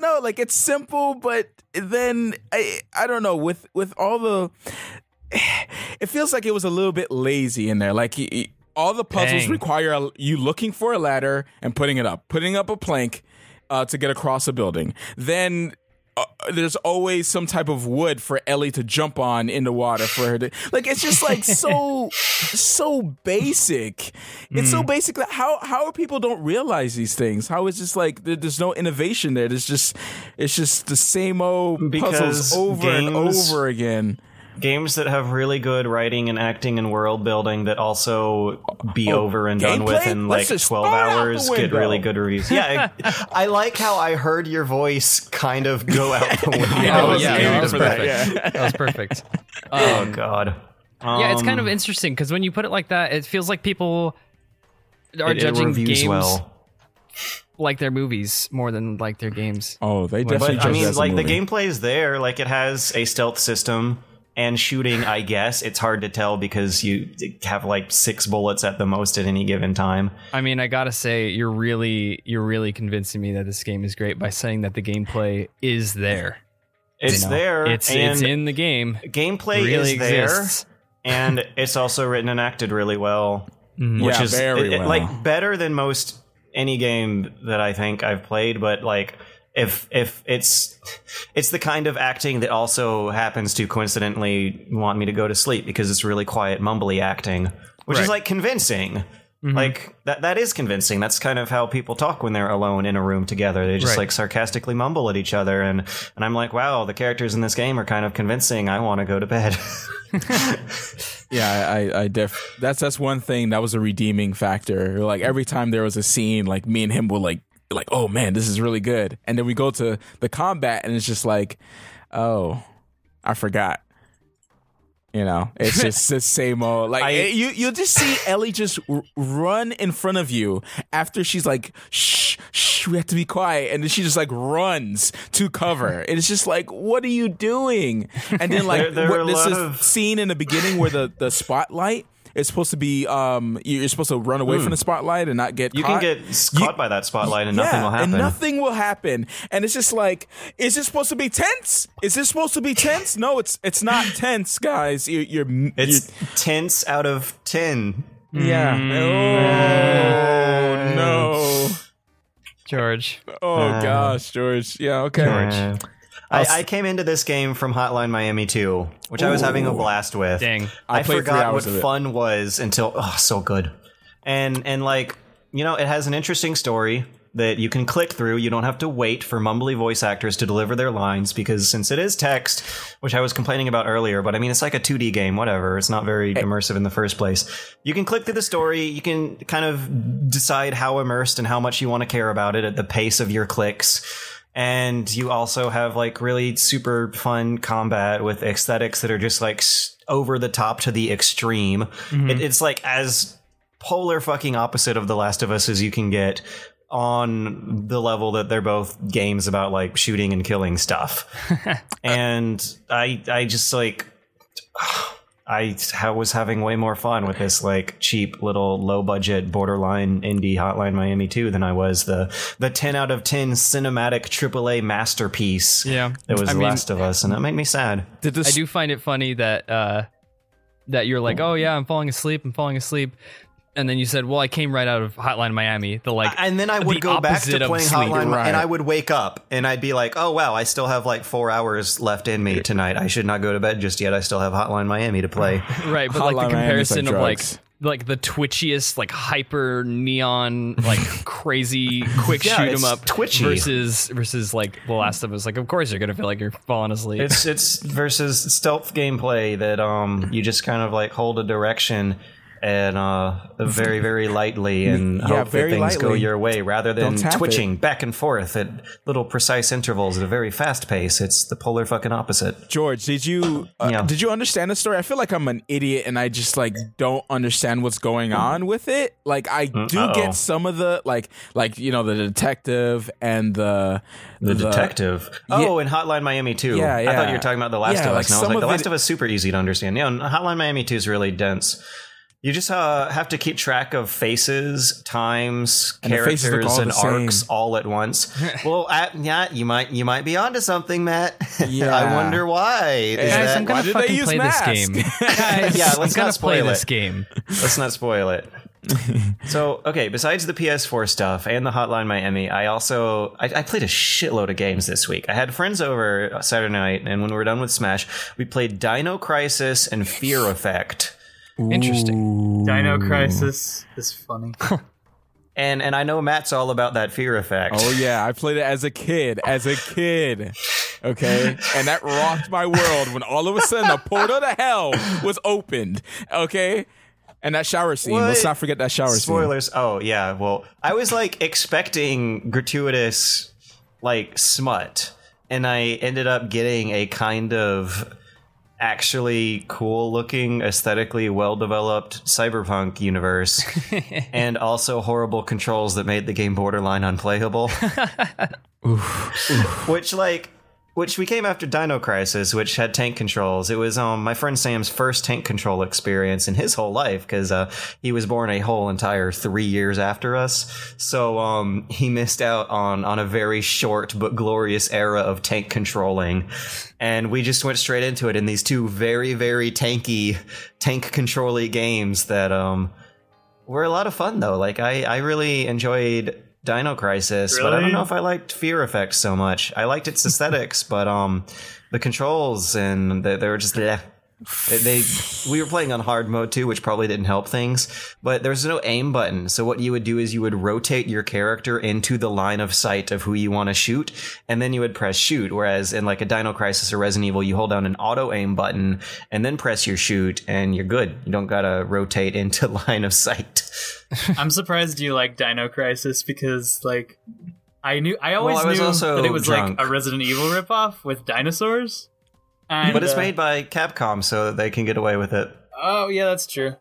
don't know. Like it's simple, but then I I don't know with with all the. It feels like it was a little bit lazy in there. Like all the puzzles Dang. require a- you looking for a ladder and putting it up, putting up a plank uh, to get across a building. Then uh, there's always some type of wood for Ellie to jump on in the water for her to like. It's just like so so basic. It's so basic that how how are people don't realize these things? How is just like there, there's no innovation there. There's just it's just the same old puzzles Because over and over again. Games that have really good writing and acting and world building that also be over and done with in like 12 throw it out the hours get really good reviews yeah I, I like how i heard your voice kind of go out the window I Oh was yeah, aiming that was perfect. yeah. That was perfect. oh god yeah, it's kind of Um, interesting because when you put it like that, it feels like people are it- it judging reviews games well like their movies more than like their games. Oh, they definitely. but i mean as a like the movie. gameplay is there like it has a stealth system and shooting i guess it's hard to tell because you have like six bullets at the most at any given time I mean, I gotta say, you're really you're really convincing me that this game is great by saying that the gameplay is there. it's you know? there It's it's in the game. gameplay really is there exists. and it's also written and acted really well, Mm-hmm. which Yeah, is very it- it- well. like better than most any game that I think I've played. But like, if if it's it's the kind of acting that also happens to coincidentally want me to go to sleep because it's really quiet, mumbly acting, which is like convincing. Mm-hmm. Like that that is convincing. That's kind of how people talk when they're alone in a room together. They just Right. like sarcastically mumble at each other and and I'm like, "Wow, the characters in this game are kind of convincing. I want to go to bed." Yeah, I, I def. That's that's one thing that was a redeeming factor. Like every time there was a scene, like me and him were like, like, oh man, this is really good. And then we go to the combat, and it's just like, oh, I forgot. You know, it's just the same old. Like I- you, you'll just see Ellie just r- run in front of you after she's like, shh, shh, we have to be quiet, and then she just like runs to cover. And it's just like, what are you doing? And then like, There- there what, this is of- scene in the beginning where the the spotlight is supposed to be um you're supposed to run away from the spotlight and not get Hmm. You caught. can get s- caught by that spotlight and nothing will happen. And nothing will happen. And it's just like, is this supposed to be tense? Is this supposed to be tense? No, it's it's not tense, guys. You're, you're it's tense out of 10. you're- yeah. Oh no. George. Oh gosh, George. Yeah. Okay. Uh, I, I came into this game from Hotline Miami 2, which I was having a blast with. Dang. I I, forgot what fun was until oh, so good. And and like, you know, it has an interesting story that you can click through. You don't have to wait for mumbly voice actors to deliver their lines because since it is text, which I was complaining about earlier, but I mean it's like a 2D game, whatever. It's not very immersive in the first place. You can click through the story, you can kind of decide how immersed and how much you want to care about it at the pace of your clicks and you also have like really super fun combat with aesthetics that are just like over the top to the extreme. Mm-hmm. It, it's like as polar fucking opposite of The Last of Us as you can get on the level that they're both games about like shooting and killing stuff. and I I just like oh, I was having way more fun with this like cheap little low budget borderline indie Hotline Miami 2 than I was the the 10 out of 10 cinematic AAA masterpiece Yeah. that was I The mean- Last of Us and that made me sad. Did this? I do find it funny that uh that you're like, oh yeah, I'm falling asleep, I'm falling asleep, and then you said, well, I came right out of Hotline Miami. The like, And then I would the go back to playing sleep. Hotline right. and I would wake up and I'd be like, "Oh wow, I still have like 4 hours left in me tonight. I should not go to bed just yet. I still have Hotline Miami to play." right? But like the Miami's like comparison of like like the twitchiest, like hyper neon, like crazy quick Yeah, shoot 'em up twitchy. versus versus like The Last of Us. Like, of course you're gonna feel like you're falling asleep. it's it's versus stealth gameplay that um you just kind of like hold a direction and uh very very lightly and Yeah, hope very that things go your way rather than twitching back and forth at little precise intervals at a very fast pace it's the polar fucking opposite George, did you uh, Yeah. did you understand the story? I feel like I'm an idiot and I just like don't understand what's going on with it. Like I do uh-oh. get some of the like like you know the detective and the the, detective oh and hotline miami 2. Yeah, yeah. i thought you were talking about the last Yeah, of like us and i was like of the last it- of us super easy to understand yeah and hotline miami 2 is really dense you just uh, have to keep track of faces, times, And the faces look characters, all and the same. arcs all at once. well, uh, yeah, you might you might be onto something, Matt. Yeah. I wonder why. Is Guys, that- I'm gonna why did they fucking use play mask? this game. Yeah, let's I'm gonna not play spoil this it. game. Let's not spoil it. so okay, besides the PS4 stuff and the Hotline Miami, I also I, I, played a shitload of games this week. I had friends over Saturday night, and when we were done with Smash, we played Dino Crisis and Fear Effect. Interesting. Dino Crisis is funny. And and I know Matt's all about that fear effect. Oh yeah, I played it as a kid, as a kid. Okay, and that rocked my world when all of a sudden a portal to hell was opened. Okay, and that shower scene. What? Let's not forget that shower Spoilers. scene. Spoilers. Oh yeah. Well, I was like expecting gratuitous like smut, and I ended up getting a kind of actually cool looking, aesthetically well developed cyberpunk universe, and also horrible controls that made the game borderline unplayable. Which, like, which we came after Dino Crisis, which had tank controls. It was um, my friend Sam's first tank control experience in his whole life because uh, he was born a whole entire three years after us. So um, he missed out on on a very short but glorious era of tank controlling, and we just went straight into it in these two very very tanky tank controlly games that um, were a lot of fun though. Like I I really enjoyed Dino Crisis, really? but I don't know if I liked Fear Effect so much. I liked its aesthetics, but um, the controls and they, they were just bleh. They, we were playing on hard mode too, which probably didn't help things. But there's no aim button, so what you would do is you would rotate your character into the line of sight of who you want to shoot, and then you would press shoot. Whereas in like a Dino Crisis or Resident Evil, you hold down an auto aim button and then press your shoot, and you're good. You don't gotta rotate into line of sight. I'm surprised you like Dino Crisis because like I knew I always well, I knew that it was drunk. like a Resident Evil ripoff with dinosaurs. And, but it's uh, made by Capcom, so that they can get away with it. Oh yeah, that's true.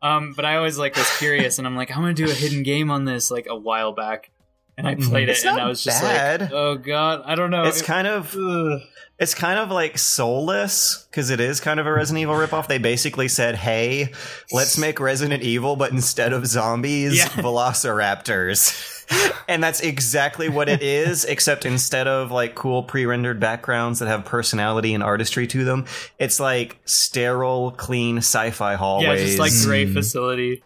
Um, but I always like was curious, and I'm like, I'm gonna do a hidden game on this like a while back, and I played it's it, and I was just bad. like, oh god, I don't know. It's it, kind of. Ugh. It's kind of like soulless because it is kind of a Resident Evil ripoff. They basically said, "Hey, let's make Resident Evil, but instead of zombies, yeah. velociraptors." and that's exactly what it is, except instead of like cool pre-rendered backgrounds that have personality and artistry to them, it's like sterile, clean sci-fi hallways. Yeah, just like gray facility.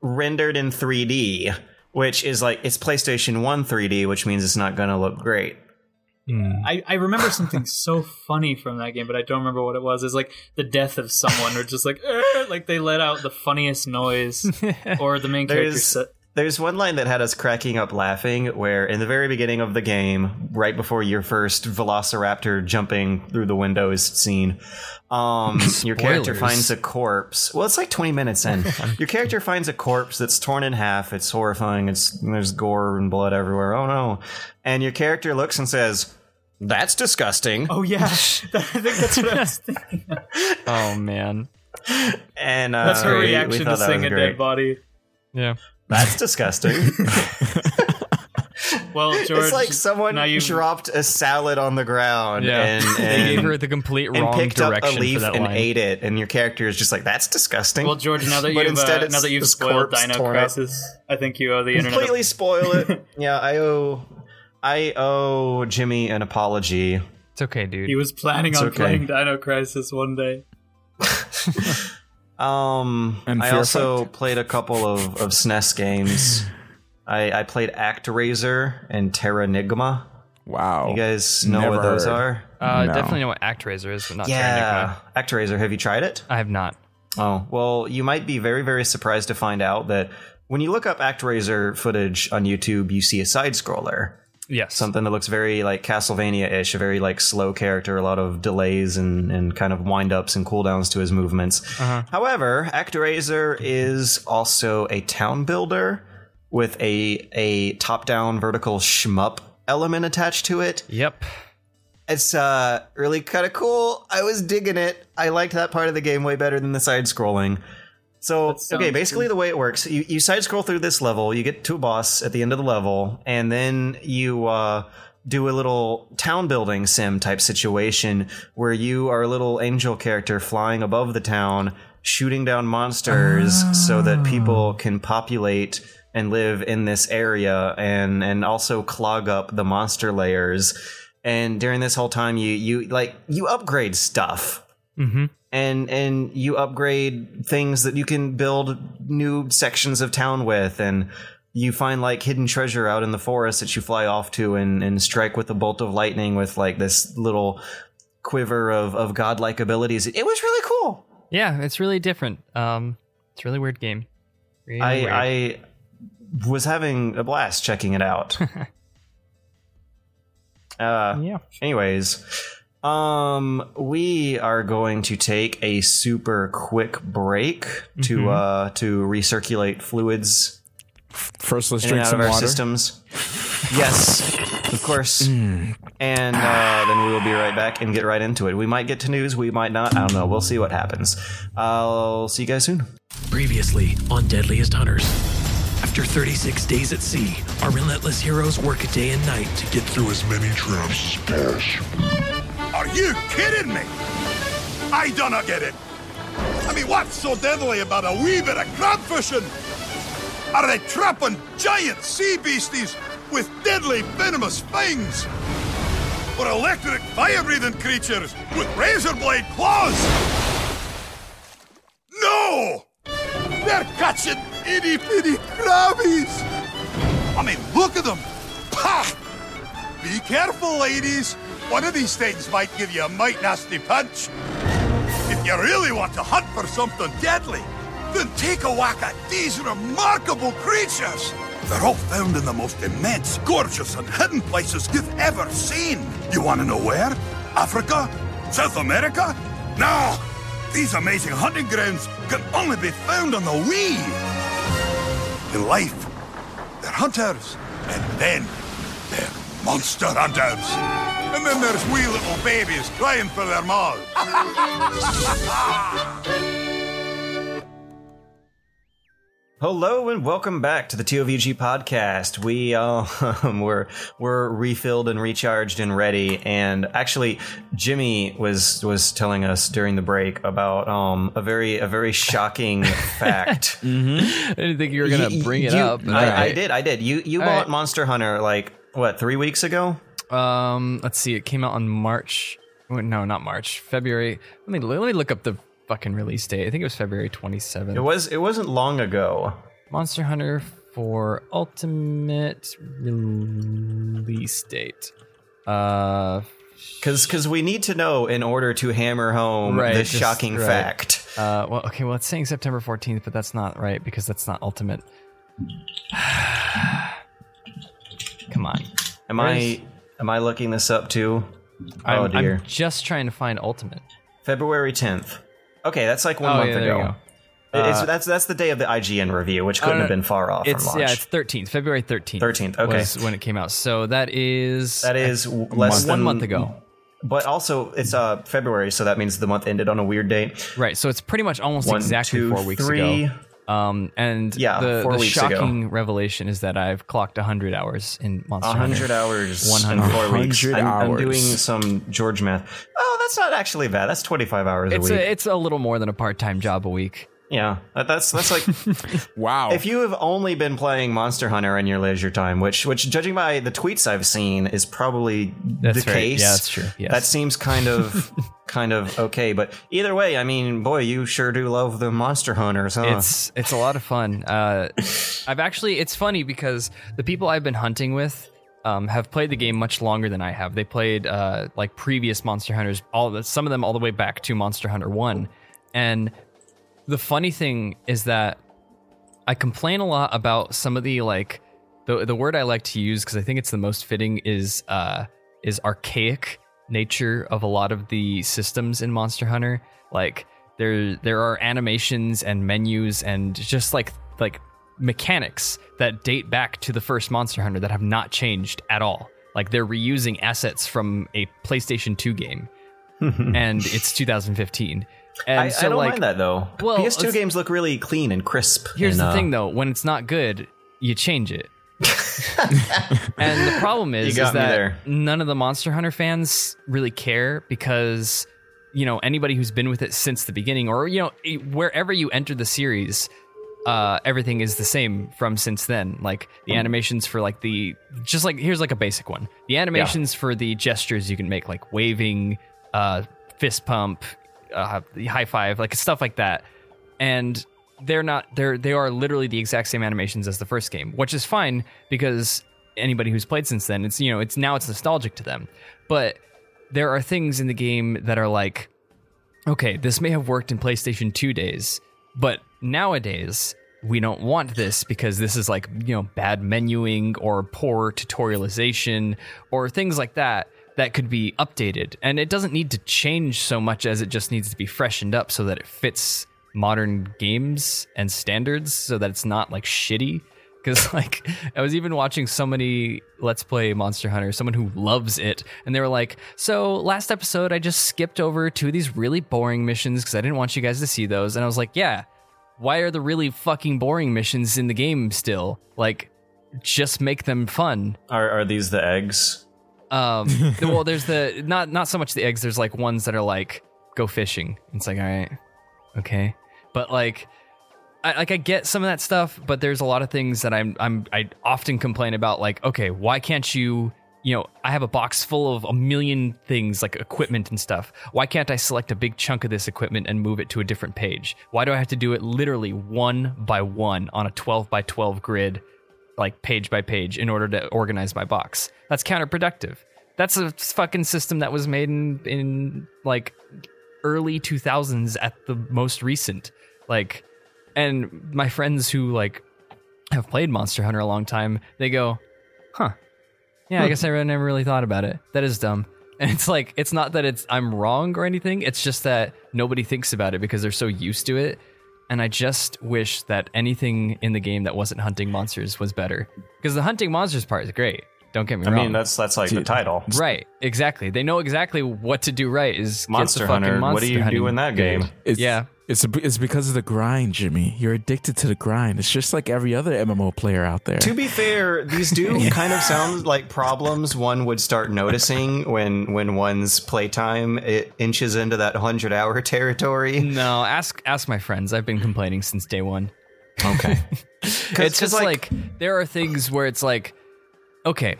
Rendered in 3D, which is like it's PlayStation 1 3D, which means it's not gonna look great. Mm. I, I remember something so funny from that game, but I don't remember what it was. It's like the death of someone, or just like like they let out the funniest noise, or the main character there's one line that had us cracking up laughing where in the very beginning of the game, right before your first velociraptor jumping through the windows scene, um, your character finds a corpse. Well, it's like 20 minutes in. your character finds a corpse that's torn in half. It's horrifying. It's there's gore and blood everywhere. Oh no. And your character looks and says, "That's disgusting." Oh yeah. I think that's what I was thinking. oh man. And uh, that's her reaction to seeing a dead body. Yeah. That's disgusting. well, George, it's like someone you... dropped a salad on the ground yeah. and, and they gave her the complete wrong and picked direction up a leaf and line. ate it, and your character is just like, "That's disgusting." Well, George, now that you've uh, now that you've spoiled Dino Crisis, up. I think you owe the internet completely spoil it. yeah, I owe I owe Jimmy an apology. It's okay, dude. He was planning it's on okay. playing Dino Crisis one day. Um, and I also Effect? played a couple of, of SNES games. I, I played ActRaiser and Terranigma. Wow. You guys know Never what those heard. are? Uh, no. Definitely know what ActRaiser is, but not yeah. Terranigma. ActRaiser, have you tried it? I have not. Oh, well, you might be very, very surprised to find out that when you look up ActRaiser footage on YouTube, you see a side scroller. Yes. Something that looks very like Castlevania ish, a very like slow character, a lot of delays and, and kind of wind ups and cooldowns to his movements. Uh-huh. However, ActRaiser is also a town builder with a a top down vertical shmup element attached to it. Yep. It's uh, really kind of cool. I was digging it. I liked that part of the game way better than the side scrolling. So okay, basically good. the way it works, you, you side scroll through this level, you get to a boss at the end of the level, and then you uh, do a little town building sim type situation where you are a little angel character flying above the town, shooting down monsters oh. so that people can populate and live in this area and and also clog up the monster layers. And during this whole time, you you like you upgrade stuff. Mm-hmm and and you upgrade things that you can build new sections of town with and you find like hidden treasure out in the forest that you fly off to and, and strike with a bolt of lightning with like this little quiver of, of godlike abilities. It was really cool. Yeah, it's really different. Um, it's a really weird game. Really weird. I I was having a blast checking it out. uh yeah. anyways, um we are going to take a super quick break to uh to recirculate fluids First, let's drink out some of our water. systems. Yes, of course. And uh, then we will be right back and get right into it. We might get to news, we might not. I don't know. We'll see what happens. I'll see you guys soon. Previously on Deadliest Hunters. After 36 days at sea, our relentless heroes work day and night to get through as many traps as possible. Are you kidding me? I do not get it. I mean, what's so deadly about a wee bit of crab fishing? Are they trapping giant sea beasties with deadly venomous fangs? Or electric fire-breathing creatures with razor blade claws? No! They're catching itty-bitty crabbies! I mean, look at them! Pah! Be careful, ladies. One of these things might give you a might nasty punch. If you really want to hunt for something deadly, then take a whack at these remarkable creatures. They're all found in the most immense, gorgeous, and hidden places you've ever seen. You want to know where? Africa? South America? No! These amazing hunting grounds can only be found on the Wii. In life, they're hunters, and then they're monster hunters. And then there's wee little babies crying for their moms. Hello and welcome back to the TOVG podcast. We uh, we're we're refilled and recharged and ready. And actually, Jimmy was was telling us during the break about um a very a very shocking fact. I didn't think you were gonna bring it you- up. but I, I did. I did. You you All bought right. Monster Hunter like what three weeks ago? Um, let's see. It came out on March. No, not March. February. Let me let me look up the fucking release date. I think it was February 27th. It was. It wasn't long ago. Monster Hunter 4 Ultimate release date. Uh, Because because we need to know in order to hammer home Right, this just- shocking right. fact. uh, well, okay. Well, it's saying September fourteenth, but that's not right because that's not Ultimate. Come on. Am Where's- I am I looking this up too? I'm, oh dear. I'm just trying to find Ultimate. February tenth. Okay, that's like one Oh, month yeah, ago. go. It's, that's that's the day of the IGN review, which couldn't have been far off It's yeah, it's thirteenth, February thirteenth. 13th, okay. was when it came out. So that is that is less one than month ago. But also, it's uh February, so that means the month ended on a weird date. Right. So it's pretty much almost One, exactly two, four weeks three. ago. Um, and Yeah, the, four the weeks ago. shocking revelation is that I've clocked 100 hours in Monster Hunter. hundred hours, 100 in four weeks. 100 I'm, I'm doing some George math. Oh, that's not actually bad. That's twenty five hours It's a week. a, it's a little more than a part time job a week. Yeah, that- that's that's like Wow. if you have only been playing Monster Hunter in your leisure time, which which judging by the tweets I've seen is probably That's the right. case. Yeah, that's true. Yes. That seems kind of kind of okay, but either way, I mean, boy, you sure do love the Monster Hunters, huh? It's it's a lot of fun. Uh, I've actually it's funny because the people I've been hunting with um, have played the game much longer than I have. They played uh, like previous Monster Hunters, all the, some of them all the way back to Monster Hunter One. And the funny thing is that I complain a lot about some of the like the the word I like to use because I think it's the most fitting is uh, is archaic nature of a lot of the systems in Monster Hunter. Like there there are animations and menus and just like like mechanics that date back to the first Monster Hunter that have not changed at all. Like they're reusing assets from a PlayStation 2 game. and it's 2015. And I, so I don't like mind that though. Well, PS2 games look really clean and crisp. Here's and, the uh, thing, though: when it's not good, you change it. and the problem is, is that none of the Monster Hunter fans really care because you know anybody who's been with it since the beginning, or you know wherever you enter the series, uh, everything is the same from since then. Like the Hmm. animations for like the just like here's like a basic one: the animations for the gestures you can make, like waving, uh, fist pump, uh, high five, like stuff like that. And they're not they're they are literally the exact same animations as the first game, which is fine because anybody who's played since then, it's you know, it's now it's nostalgic to them. But there are things in the game that are like okay, this may have worked in PlayStation 2 days, but nowadays we don't want this because this is like, you know, bad menuing or poor tutorialization or things like that that could be updated. And it doesn't need to change so much as it just needs to be freshened up so that it fits modern games and standards so that it's not like shitty because like i was even watching somebody let's play monster hunter someone who loves it and they were like so last episode i just skipped over two of these really boring missions because i didn't want you guys to see those and i was like yeah why are the really fucking boring missions in the game still like just make them fun Are are these the eggs? Um well there's the not not so much the eggs there's like ones that are like go fishing it's like all right okay but like I, like I get some of that stuff, but there's a lot of things that I'm I'm I often complain about. Like, okay, why can't you? You know, I have a box full of a million things like equipment and stuff. Why can't I select a big chunk of this equipment and move it to a different page? Why do I have to do it literally one by one on a 12 by 12 grid, like page by page, in order to organize my box? That's counterproductive. That's a fucking system that was made in in like early 2000s at the most recent. Like and my friends who like have played Monster Hunter a long time, they go, "Huh, yeah, I guess I never really thought about it. That is dumb." And it's like it's not that it's I'm wrong or anything. It's just that nobody thinks about it because they're so used to it. And I just wish that anything in the game that wasn't hunting monsters was better. Because the hunting monsters part is great. Don't get me I wrong. I mean, that's that's like the title. right, exactly. They know exactly what to do right. Is get the Monster fucking Hunter. monster what do you do in that good. game? It's, Yeah. It's it's because of the grind, Jimmy. You're addicted to the grind. It's just like every other MMO player out there. To be fair, these do kind of sound like problems one would start noticing when when one's playtime it inches into that hundred hour territory. No, ask ask my friends. I've been complaining since day one. Okay, it's just like, there are things where it's like, okay,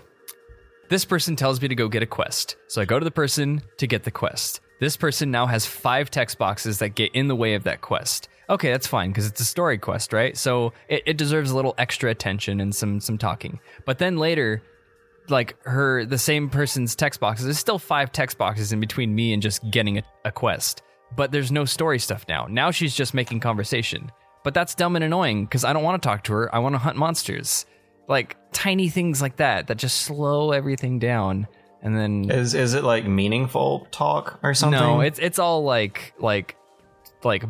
this person tells me to go get a quest. So I go to the person to get the quest. This person now has five text boxes that get in the way of that quest. Okay, that's fine because it's a story quest, right? So it, it deserves a little extra attention and some some talking. But then later, like her the same person's text boxes, there's still five text boxes in between me and just getting a, a quest. But there's no story stuff now. Now she's just making conversation. But that's dumb and annoying because I don't want to talk to her. I want to hunt monsters. Like tiny things like that that just slow everything down. And then is is it like meaningful talk or something? no, it's it's all like like like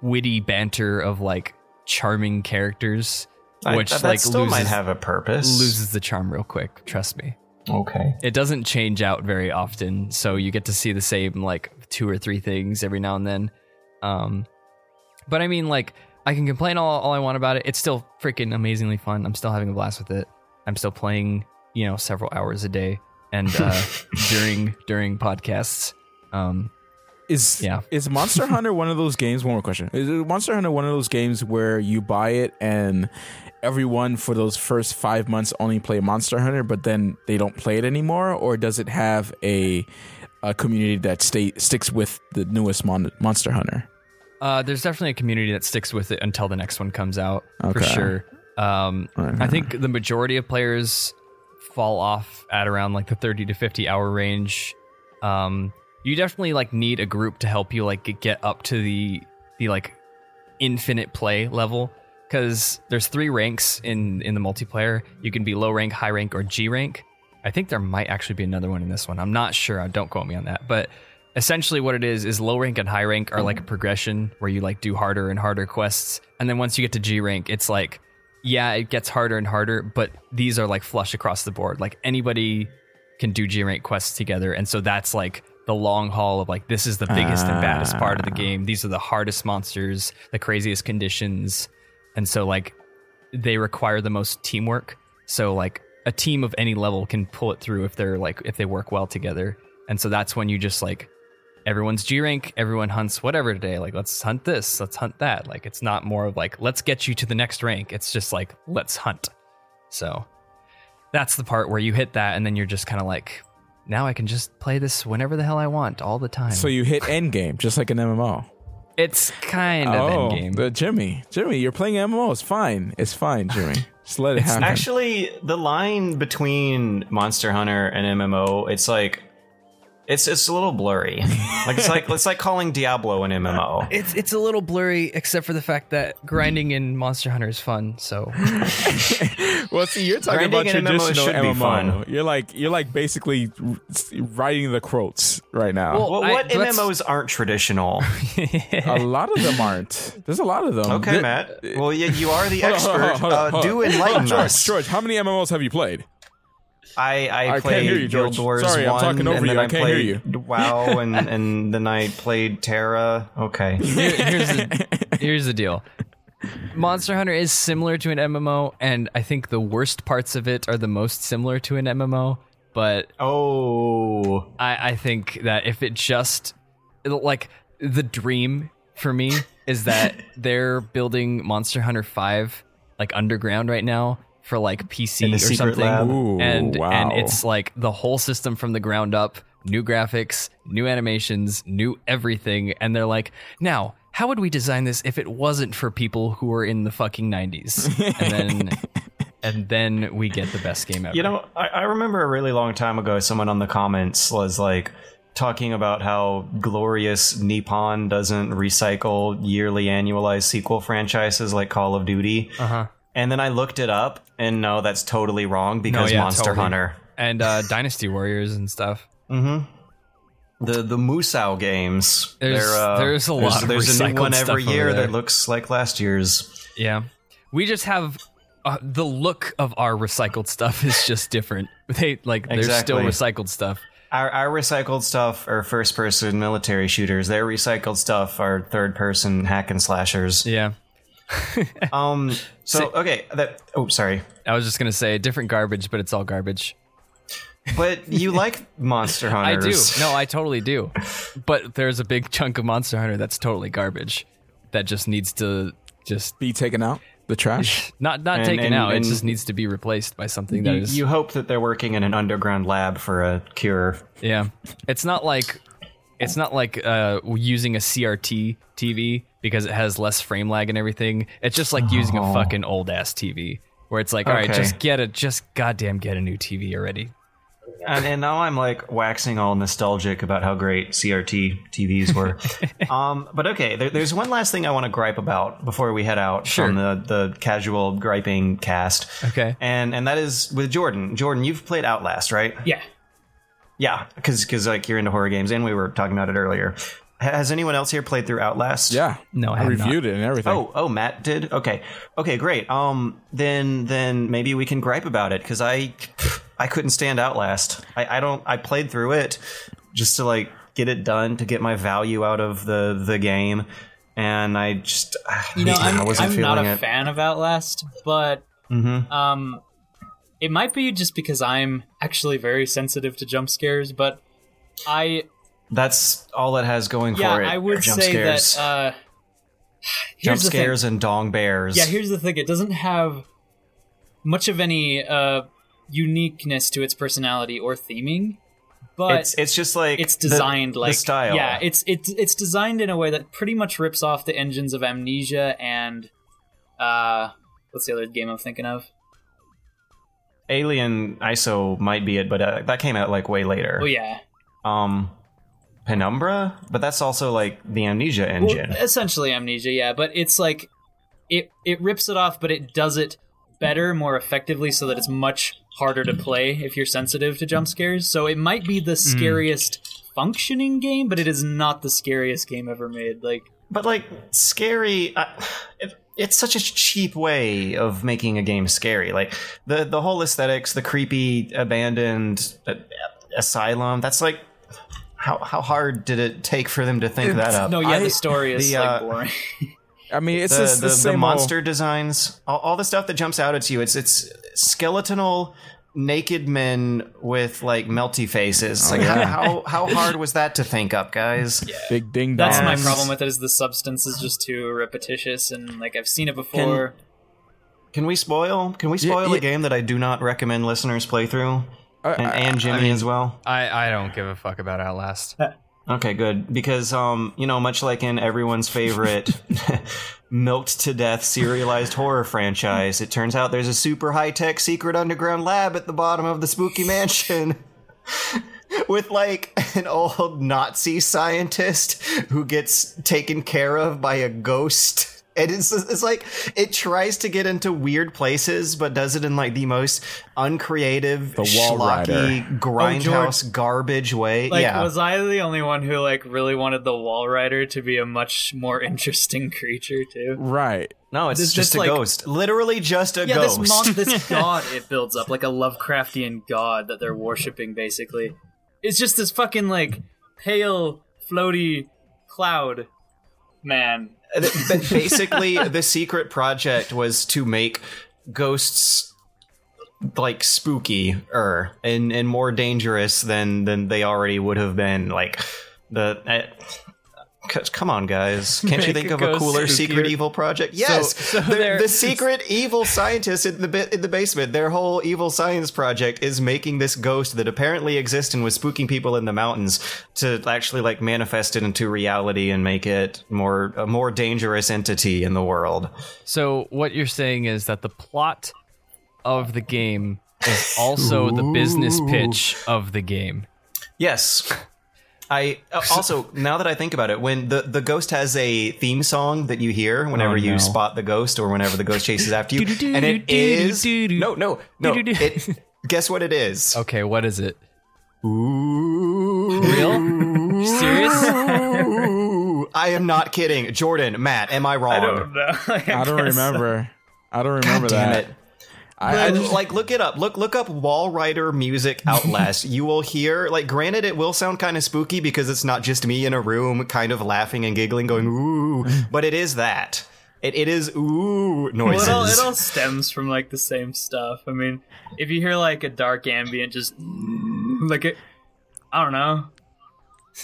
witty banter of like charming characters, I- which that, like still loses, might have a purpose. loses the charm real quick. Trust me. Okay. It doesn't change out very often, so you get to see the same like two or three things every now and then. Um, but I mean, like I can complain all, all I want about it. It's still freaking amazingly fun. I'm still having a blast with it. I'm still playing, you know, several hours a day and uh, during during podcasts. Um, Is Yeah. is Monster Hunter one of those games? One more question: Is Monster Hunter one of those games where you buy it and everyone for those first five months only play Monster Hunter, but then they don't play it anymore, or does it have a a community that stay sticks with the newest mon- Monster Hunter? Uh, there's definitely a community that sticks with it until the next one comes out for sure. Um, Okay. I think the majority of players fall off at around like the 30 to 50 hour range. Um, you definitely like need a group to help you like get up to the the like infinite play level because there's three ranks in in the multiplayer. You can be low rank, high rank, or G rank. I think there might actually be another one in this one. I'm not sure. Don't quote me on that. But essentially, what it is is low rank and high rank are like a progression where you like do harder and harder quests, and then once you get to G rank, it's like yeah, it gets harder and harder. But these are like flush across the board. Like anybody can do G rank quests together, and so that's like the long haul of like this is the biggest and baddest part of the ah. game. These are the hardest monsters, the craziest conditions, and so like they require the most teamwork. So like a team of any level can pull it through if they're like if they work well together. And so that's when you just like everyone's G rank, everyone hunts whatever today. Like let's hunt this, let's hunt that. Like it's not more of like let's get you to the next rank. It's just like let's hunt. So that's the part where you hit that and then you're just kind of like now I can just play this whenever the hell I want, all the time. So you hit end game, just like an MMO. it's kind of oh, endgame. the Jimmy, Jimmy, you're playing MMO. It's fine. It's fine, Jimmy. Just let it happen. Actually, the line between Monster Hunter and MMO, it's like it's it's a little blurry. like it's like it's like calling Diablo an MMO. It's it's a little blurry, except for the fact that grinding in Monster Hunter is fun. So well, see, you're talking Grinding about in MMO traditional should be MMO. fun. You're like you're like basically writing the quotes right now. Well, Well, I- what let's- MMOs aren't traditional? a lot of them aren't. There's a lot of them. Okay, There- Matt. Well, you, you are the expert. hold on, hold on, uh, do enlighten George, us. George, how many MMOs have you played? I, I, I can't played hear you, Guild George. Wars Sorry, I'm 1, talking over and then you. I I can't hear played WoW, and, and then I played TERA. Okay. Here- here's the, here's the deal. Monster Hunter is similar to an MMO, and I think the worst parts of it are the most similar to an MMO. But Oh. I, I think that if it just like the dream for me is that they're building Monster Hunter Five like underground right now for like PC or something. Ooh, and wow. and it's like the whole system from the ground up, new graphics, new animations, new everything, and they're like, now how would we design this if it wasn't for people who are in the fucking nineties? And then and then we get the best game ever. You know, I, I remember a really long time ago, someone on the comments was like talking about how glorious Nippon doesn't recycle yearly annualized sequel franchises like Call of Duty. Uh-huh. And then I looked it up, and no, that's totally wrong because yeah, Monster totally. Hunter. and uh, Dynasty Warriors and stuff. The the Musou games. There's- uh, there's a lot of There's a new one every year that looks like last year's. Yeah. We just have uh, the look of our recycled stuff is just different. They like there's still recycled stuff. Our, our recycled stuff are first person military shooters. Their recycled stuff are third person hack and slashers. Yeah. Um. So okay. That. Oh, sorry. I was just gonna say different garbage, but it's all garbage. But you like Monster Hunter. I do. No, I totally do. But there's a big chunk of Monster Hunter that's totally garbage. That just needs to just Be taken out the trash. not not And- taken and- out. and- it just needs to be replaced by something that You, is you hope that they're working in an underground lab for a cure. Yeah, it's not like it's not like uh, using a CRT TV because it has less frame lag and everything. It's just like using a fucking old ass TV where it's like, all right, Oh. Okay. just get a just goddamn get a new TV already. And, and now I'm like waxing all nostalgic about how great CRT TVs were. um, but okay, there, there's one last thing I want to gripe about before we head out Sure. from the, the casual griping cast. Okay. And and that is with Jordan. Jordan, you've played Outlast, right? Yeah. Yeah, because because like you're into horror games, and we were talking about it earlier. Has anyone else here played through Outlast? Yeah. No, I I, have reviewed it and everything. Oh, oh, Matt did. Okay, okay, great. Um, then then maybe we can gripe about it because I I couldn't stand Outlast. I I don't. I played through it just to like get it done to get my value out of the the game, and I just You know, I I'm, wasn't I'm feeling not a it. fan of Outlast, but um, it might be just because I'm actually very sensitive to jump scares. But I, That's all it has going yeah, for it. I would jump say scares. that. Uh, jump scares and dong bears. Yeah, here's the thing. It doesn't have much of any uh, uniqueness to its personality or theming, but it's it's just like it's designed the, like style. Yeah, it's it's it's designed in a way that pretty much rips off the engines of Amnesia and uh, what's the other game I'm thinking of? Alien ISO might be it, but uh, that came out like way later. Oh yeah, um penumbra but that's also like the amnesia well, engine essentially Amnesia. Yeah, but it's like it it rips it off, but it does it better, more effectively, so that it's much harder to play if you're sensitive to jump scares. So it might be the scariest functioning game, but it is not the scariest game ever made. Like but like scary uh, it, it's such a cheap way of making a game scary like the the whole aesthetics the creepy abandoned uh, asylum that's like how how hard did it take for them to think that up no, yeah, I- the story is the, like uh, boring. I mean, it's the, just the, the, the same monster designs all, all the stuff that jumps out at you it's it's skeletal naked men with like melty faces like yeah. how, how how hard was that to think up guys Old, big ding That's my problem with it. Is the substance is just too repetitious and like I've seen it before. Can we spoil? Can we spoil yeah. a game that I do not recommend listeners play through? Uh, and, I- and Jimmy as well. I I don't give a fuck about Outlast. Okay, good. Because um, you know, much like in everyone's favorite milked to death serialized horror franchise, it turns out there's a super high tech secret underground lab at the bottom of the spooky mansion. With like an old Nazi scientist who gets taken care of by a ghost. And it's, it's like it tries to get into weird places, but does it in like the most uncreative, The wall schlocky, rider. Oh, grindhouse garbage way. Like, yeah, was I the only one who like really wanted the Walrider to be a much more interesting creature too? right. No, it's This- just this, a like- ghost. Literally just a Yeah, ghost. this mon- this god it builds up like a Lovecraftian god that they're worshiping. Basically, it's just this fucking like pale, floaty cloud man. Basically, the secret project was to make ghosts like spooky er and and more dangerous than than they already would have been. Like the. Uh, Come on, guys! Can't you think a of a cooler spookier. secret evil project? Yes, so the, they're- the secret evil scientist in the bi- in the basement. Their whole evil science project is making this ghost that apparently exists and was spooking people in the mountains to actually like manifest it into reality and make it more a more dangerous entity in the world. So what you're saying is that the plot of the game is also the business pitch of the game. Yes. I uh, also now that I think about it, when the, the ghost has a theme song that you hear whenever Oh, you spot the ghost or whenever the ghost chases after you, and it is no no no. It, guess what it is? Okay, what is it? Ooh. Real? Serious? I am not kidding, Jordan, Matt. Am I wrong? I don't know. I don't remember. I don't remember Damn that. it. I, I just, like look it up. Look look up Walrider music Outlast. you will hear like granted it will sound kind of spooky because it's not just me in a room kind of laughing and giggling going ooh, but it is that. It, it is ooh Well, noises. it all, it all stems from like the same stuff. I mean, if you hear like a dark ambient, just like it, I don't know.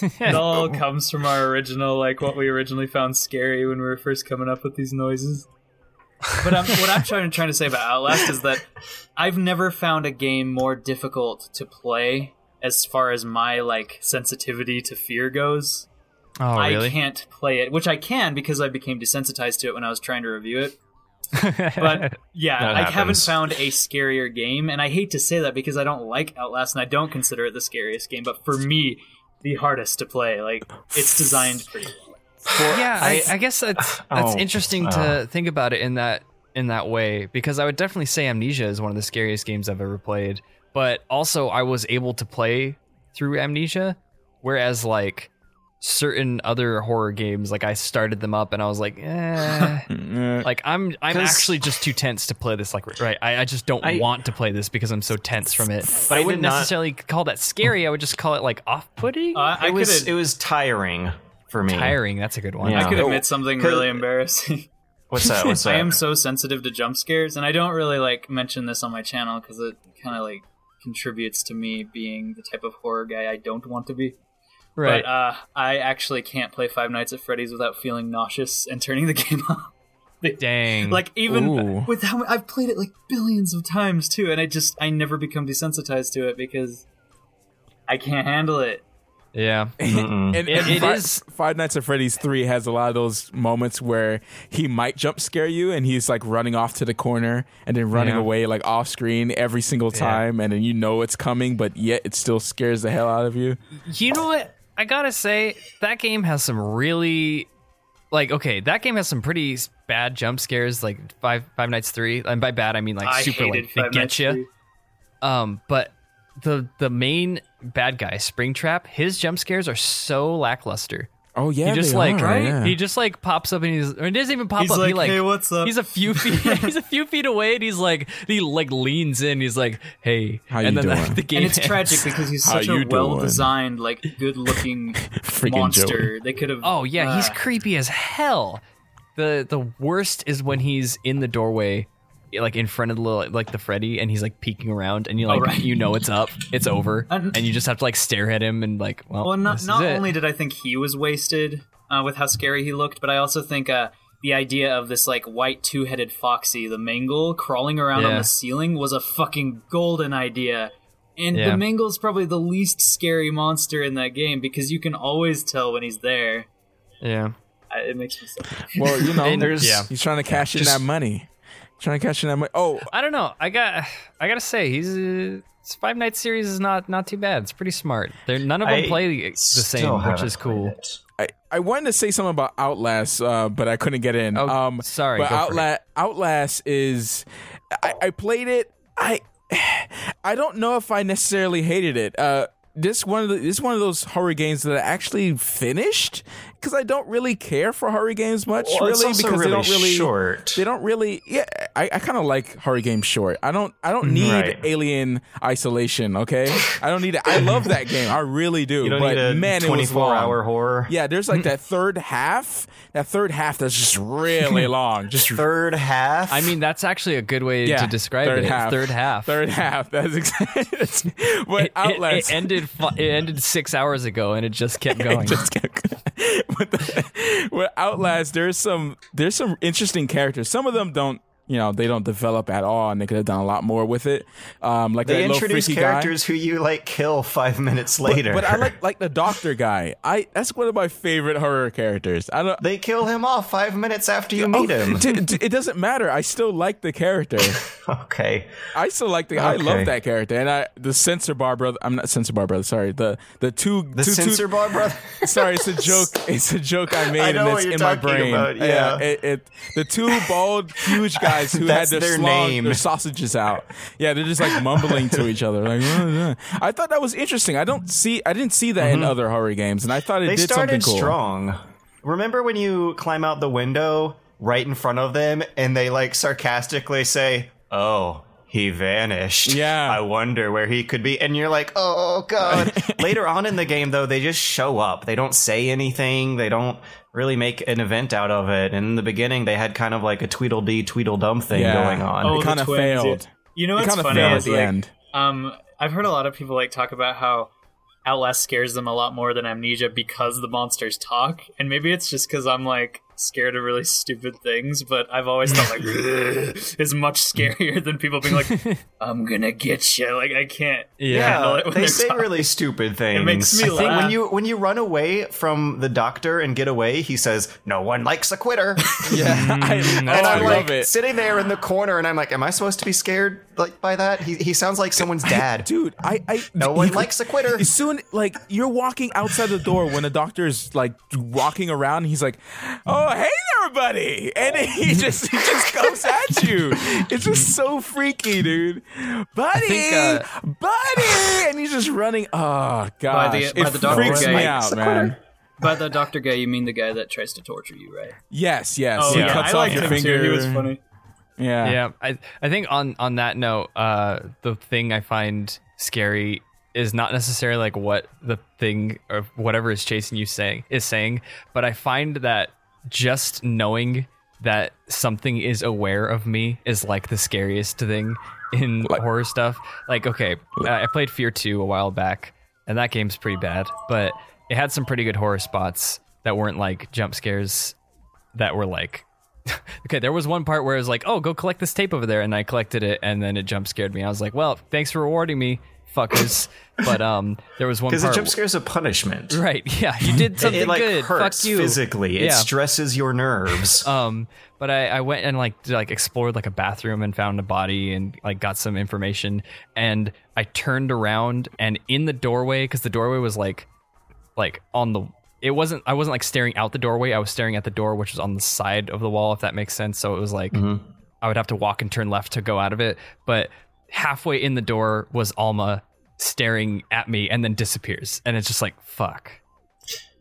It all comes from our original, like what we originally found scary when we were first coming up with these noises. But I'm, what I'm trying trying to say about Outlast is that I've never found a game more difficult to play as far as my like sensitivity to fear goes. Oh, really? I can't play it, which I can because I became desensitized to it when I was trying to review it. But yeah, I haven't found a scarier game, and I hate to say that because I don't like Outlast and I don't consider it the scariest game. But for me, the hardest to play. Like it's designed pretty. well. Yeah, I, I guess that's that's Oh, interesting to think about it in that in that way because I would definitely say Amnesia is one of the scariest games I've ever played. But also, I was able to play through Amnesia, whereas like certain other horror games, like I started them up and I was like, eh. like I'm I'm 'Cause- actually just too tense to play this. Like right, I, I just don't I- want to play this because I'm so tense from it. But I, I wouldn't not- necessarily call that scary. I would just call it like off-putting, Uh, I it was it was tiring for me. tiring. That's a good one. Yeah. I could Oh, admit something really embarrassing. What's that? What's that? I am so sensitive to jump scares, and I don't really like mention this on my channel because it kind of like contributes to me being the type of horror guy I don't want to be. Right. But uh, I actually can't play Five Nights at Freddy's without feeling nauseous and turning the game off. Dang. Like even Ooh. with how I've played it like billions of times too, and I just I never become desensitized to it because I can't handle it. Yeah. And, It- and it Fi- is- Five Nights at Freddy's 3 has a lot of those moments where he might jump scare you and he's like running off to the corner and then running Yeah. away like off screen every single time and then you know it's coming but yet it still scares the hell out of you. You know what? I gotta say that game has some really, like, okay, that game has some pretty s- bad jump scares, like Five Five Nights Three, and by bad I mean like I super hated like they Five get Nights you. Free. Um, but the the main bad guy, Springtrap, his jump scares are so lackluster. Oh yeah, he just they like are, yeah. he just like pops up and he's or he doesn't even pop He's up. he like, like "Hey, what's up?" He's a few feet. he's a few feet away and he's like he like leans in. He's like, hey, How and you then doing? the game And it's ends. tragic because he's such a you doing? well-designed, like good-looking Freaking monster. They could have. Oh yeah, he's uh, creepy as hell. The the worst is when he's in the doorway, like in front of the little, like the Freddy, and he's like peeking around, and you like Oh, right. you know it's up, it's over, And- and you just have to like stare at him and like, well, Well, not this is not it. only did I think he was wasted uh, with how scary he looked, but I also think uh, the idea of this like white two-headed foxy, the Mangle, crawling around on the ceiling was a fucking golden idea. And Yeah. the Mangle's probably the least scary monster in that game because you can always tell when he's there. Yeah. I, it makes me so. Well, you know, And- There's- yeah. he's trying to cash in just- that money. Trying to cash in that money. Oh, I don't know. I got I gotta say he's uh, Five Nights series is not not too bad. It's pretty smart. They're, none of them I play the, the same, which is cool. I, I wanted to say something about Outlast, uh, but I couldn't get in. Oh, um, sorry, But Outlast, Outlast is, I, I played it. I, I don't know if I necessarily hated it. Uh, this one of the, this one of those horror games that I actually finished because I don't really care for horror games much, Well, it's really, also because really they don't really short. They don't really. Yeah, I, I kind of like horror games short. I don't. I don't mm, need Right. Alien Isolation. Okay, I don't need it. I love that game. I really do. You don't but need a man, it was 24 long. hour horror. Yeah, there's like hmm. that third half. That third half that's just really long. Just Third half. I mean, that's actually a good way yeah, to describe third it. Half. Third half. Third half. That's exactly. That's, but It, it- Outlast it ended. fu- It ended six hours ago, and it just kept going. just kept. with, the, with Outlast, there's some there's some interesting characters. Some of them don't. You know, they don't develop at all, and they could have done a lot more with it. Um, like they introduce characters who you like kill five minutes later. guy. But I like like the doctor guy. I that's one of my favorite horror characters. I don't. They kill him off five minutes after you Oh, meet him. d- d- it doesn't matter. I still like the character. okay. I still like the. I love that character, and I the censor bar brother. I'm not censor bar brother. Sorry, the the two The two, censor two, bar brother. Sorry, it's a joke. It's a joke I made, I and it's in my brain. about, yeah. it, it the two bald, huge guys who had their, their slog- name. their sausages out. Yeah, they're just like mumbling to each other. Like, "Uh, uh." I thought that was interesting. I don't see. I didn't see that in other horror games, and I thought it Mm-hmm. They did something started cool. strong. Remember when you climb out the window right in front of them and they like sarcastically say, "Oh, he vanished. Yeah. I wonder where he could be." And you're like, "Oh god." Later on in the game though, they just show up. They don't say anything. They don't really make an event out of it. And in the beginning, they had kind of like a Tweedledee Tweedledum thing Yeah. going on. Oh, the kinda failed. You know It what's kind of funny failed at is the like, end. um, I've heard a lot of people like talk about how Outlast scares them a lot more than Amnesia because the monsters talk, and maybe it's just because I'm like scared of really stupid things. But I've always thought like is much scarier than people being like, "I'm gonna get you." Like I can't Yeah, it when they say talking. really stupid things. It makes me I think laugh. when you when you run away from the doctor and get away, he says, "No one likes a quitter." Yeah, I, mm, and oh, I I'm love like it. sitting there in the corner, and I'm like, "Am I supposed to be scared like by that?" He he sounds like someone's dad. dude. I, I No one you- likes a quitter. As soon like you're walking outside the door when the doctor is like walking around, he's like, "Oh, hey, there everybody!" and he just he just comes at you. It's just so freaky, dude. Buddy, think, uh, buddy, and he's just running. Oh gosh, the- by it the doctor freaks guy. me out, man. By the doctor guy, you mean the guy that tries to torture you, right? Yes, yes. Oh he yeah, cuts I off liked your him finger. too. He was funny. Yeah. yeah i i think on on that note uh the thing i find scary is not necessarily like what the thing or whatever is chasing you saying is saying but i find that just knowing that something is aware of me is like the scariest thing in horror stuff. Like okay i I played F.E.A.R. 2 a while back and that game's pretty bad but it had some pretty good horror spots that weren't like jump scares that were like okay there was one part where it was like oh go collect this tape over there and i collected it and then it jump scared me. I was like well thanks for rewarding me fuckers. But um there was one Because a jump scare is a punishment. right. Yeah you did It, something it, like good. Hurts fuck you. physically. It Yeah. stresses your nerves. um but I, I went and like to, like explored like a bathroom and found a body and like got some information. And i turned around and in the doorway because the doorway was like like on the it wasn't i wasn't like staring out the doorway. I was staring at the door which was on the side of the wall if that makes sense. So it was like i would have to walk and turn left to go out of it. But halfway in the door was alma staring at me and then disappears and it's just like fuck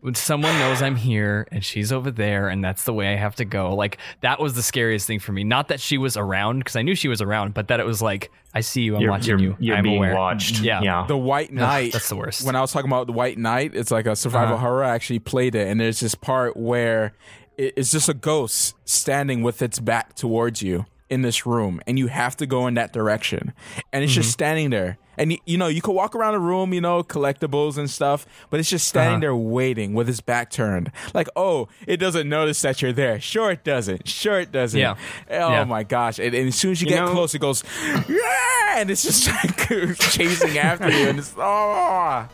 when someone knows I'm here and she's over there and that's the way I have to go. Like that was the scariest thing for me. Not that she was around because I knew she was around, but that it was like I see you, I'm You're- watching you're- you, you're I'm being aware. watched. Yeah, Yeah. The White Night. that's the worst. When I was talking about the White Night, it's like a survival Uh-huh. horror. I actually played it, and there's this part where it's just a ghost standing with its back towards you in this room, and you have to go in that direction, and it's Mm-hmm. just standing there. and you know you could walk around the room, you know, collectibles and stuff, but it's just standing Uh-huh. there waiting with his back turned. Like, oh, it doesn't notice that you're there. Sure, it doesn't. Sure, it doesn't. Yeah. Oh Yeah. my gosh! And, and as soon as you, You get know- close, it goes, yeah, and it's just like chasing after you, and it's oh,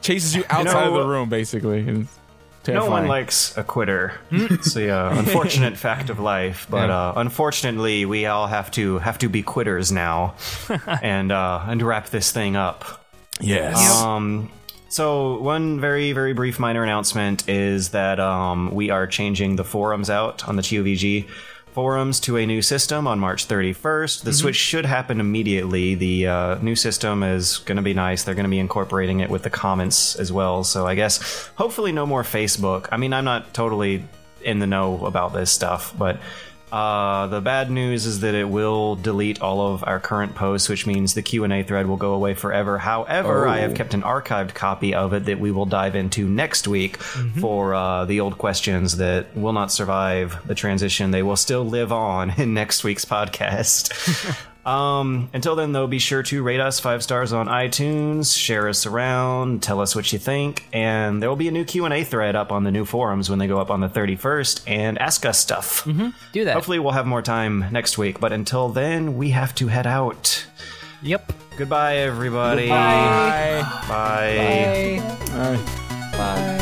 chases you outside of know- the room basically. And it's No one likes a quitter. it's the uh, unfortunate fact of life, but Yeah. uh, unfortunately, we all have to have to be quitters now, and uh, and wrap this thing up. yes. Um, so one very very brief minor announcement is that um, we are changing the forums out on the TOVG forums to a new system on March 31st. The switch should happen immediately. The uh, new system is going to be nice. They're going to be incorporating it with the comments as well. So I guess hopefully no more Facebook. I mean, I'm not totally in the know about this stuff, but uh, the bad news is that it will delete all of our current posts, which means the Q and A thread will go away forever. However, I have kept an archived copy of it that we will dive into next week for uh, the old questions that will not survive the transition. They will still live on in next week's podcast. Um, until then, though, be sure to rate us five stars on iTunes, share us around, tell us what you think, and there will be a new Q and A thread up on the new forums when they go up on the thirty first, and ask us stuff. Do that. Hopefully, we'll have more time next week, but until then, we have to head out. Yep. Goodbye, everybody. Bye. Bye. Bye. Bye.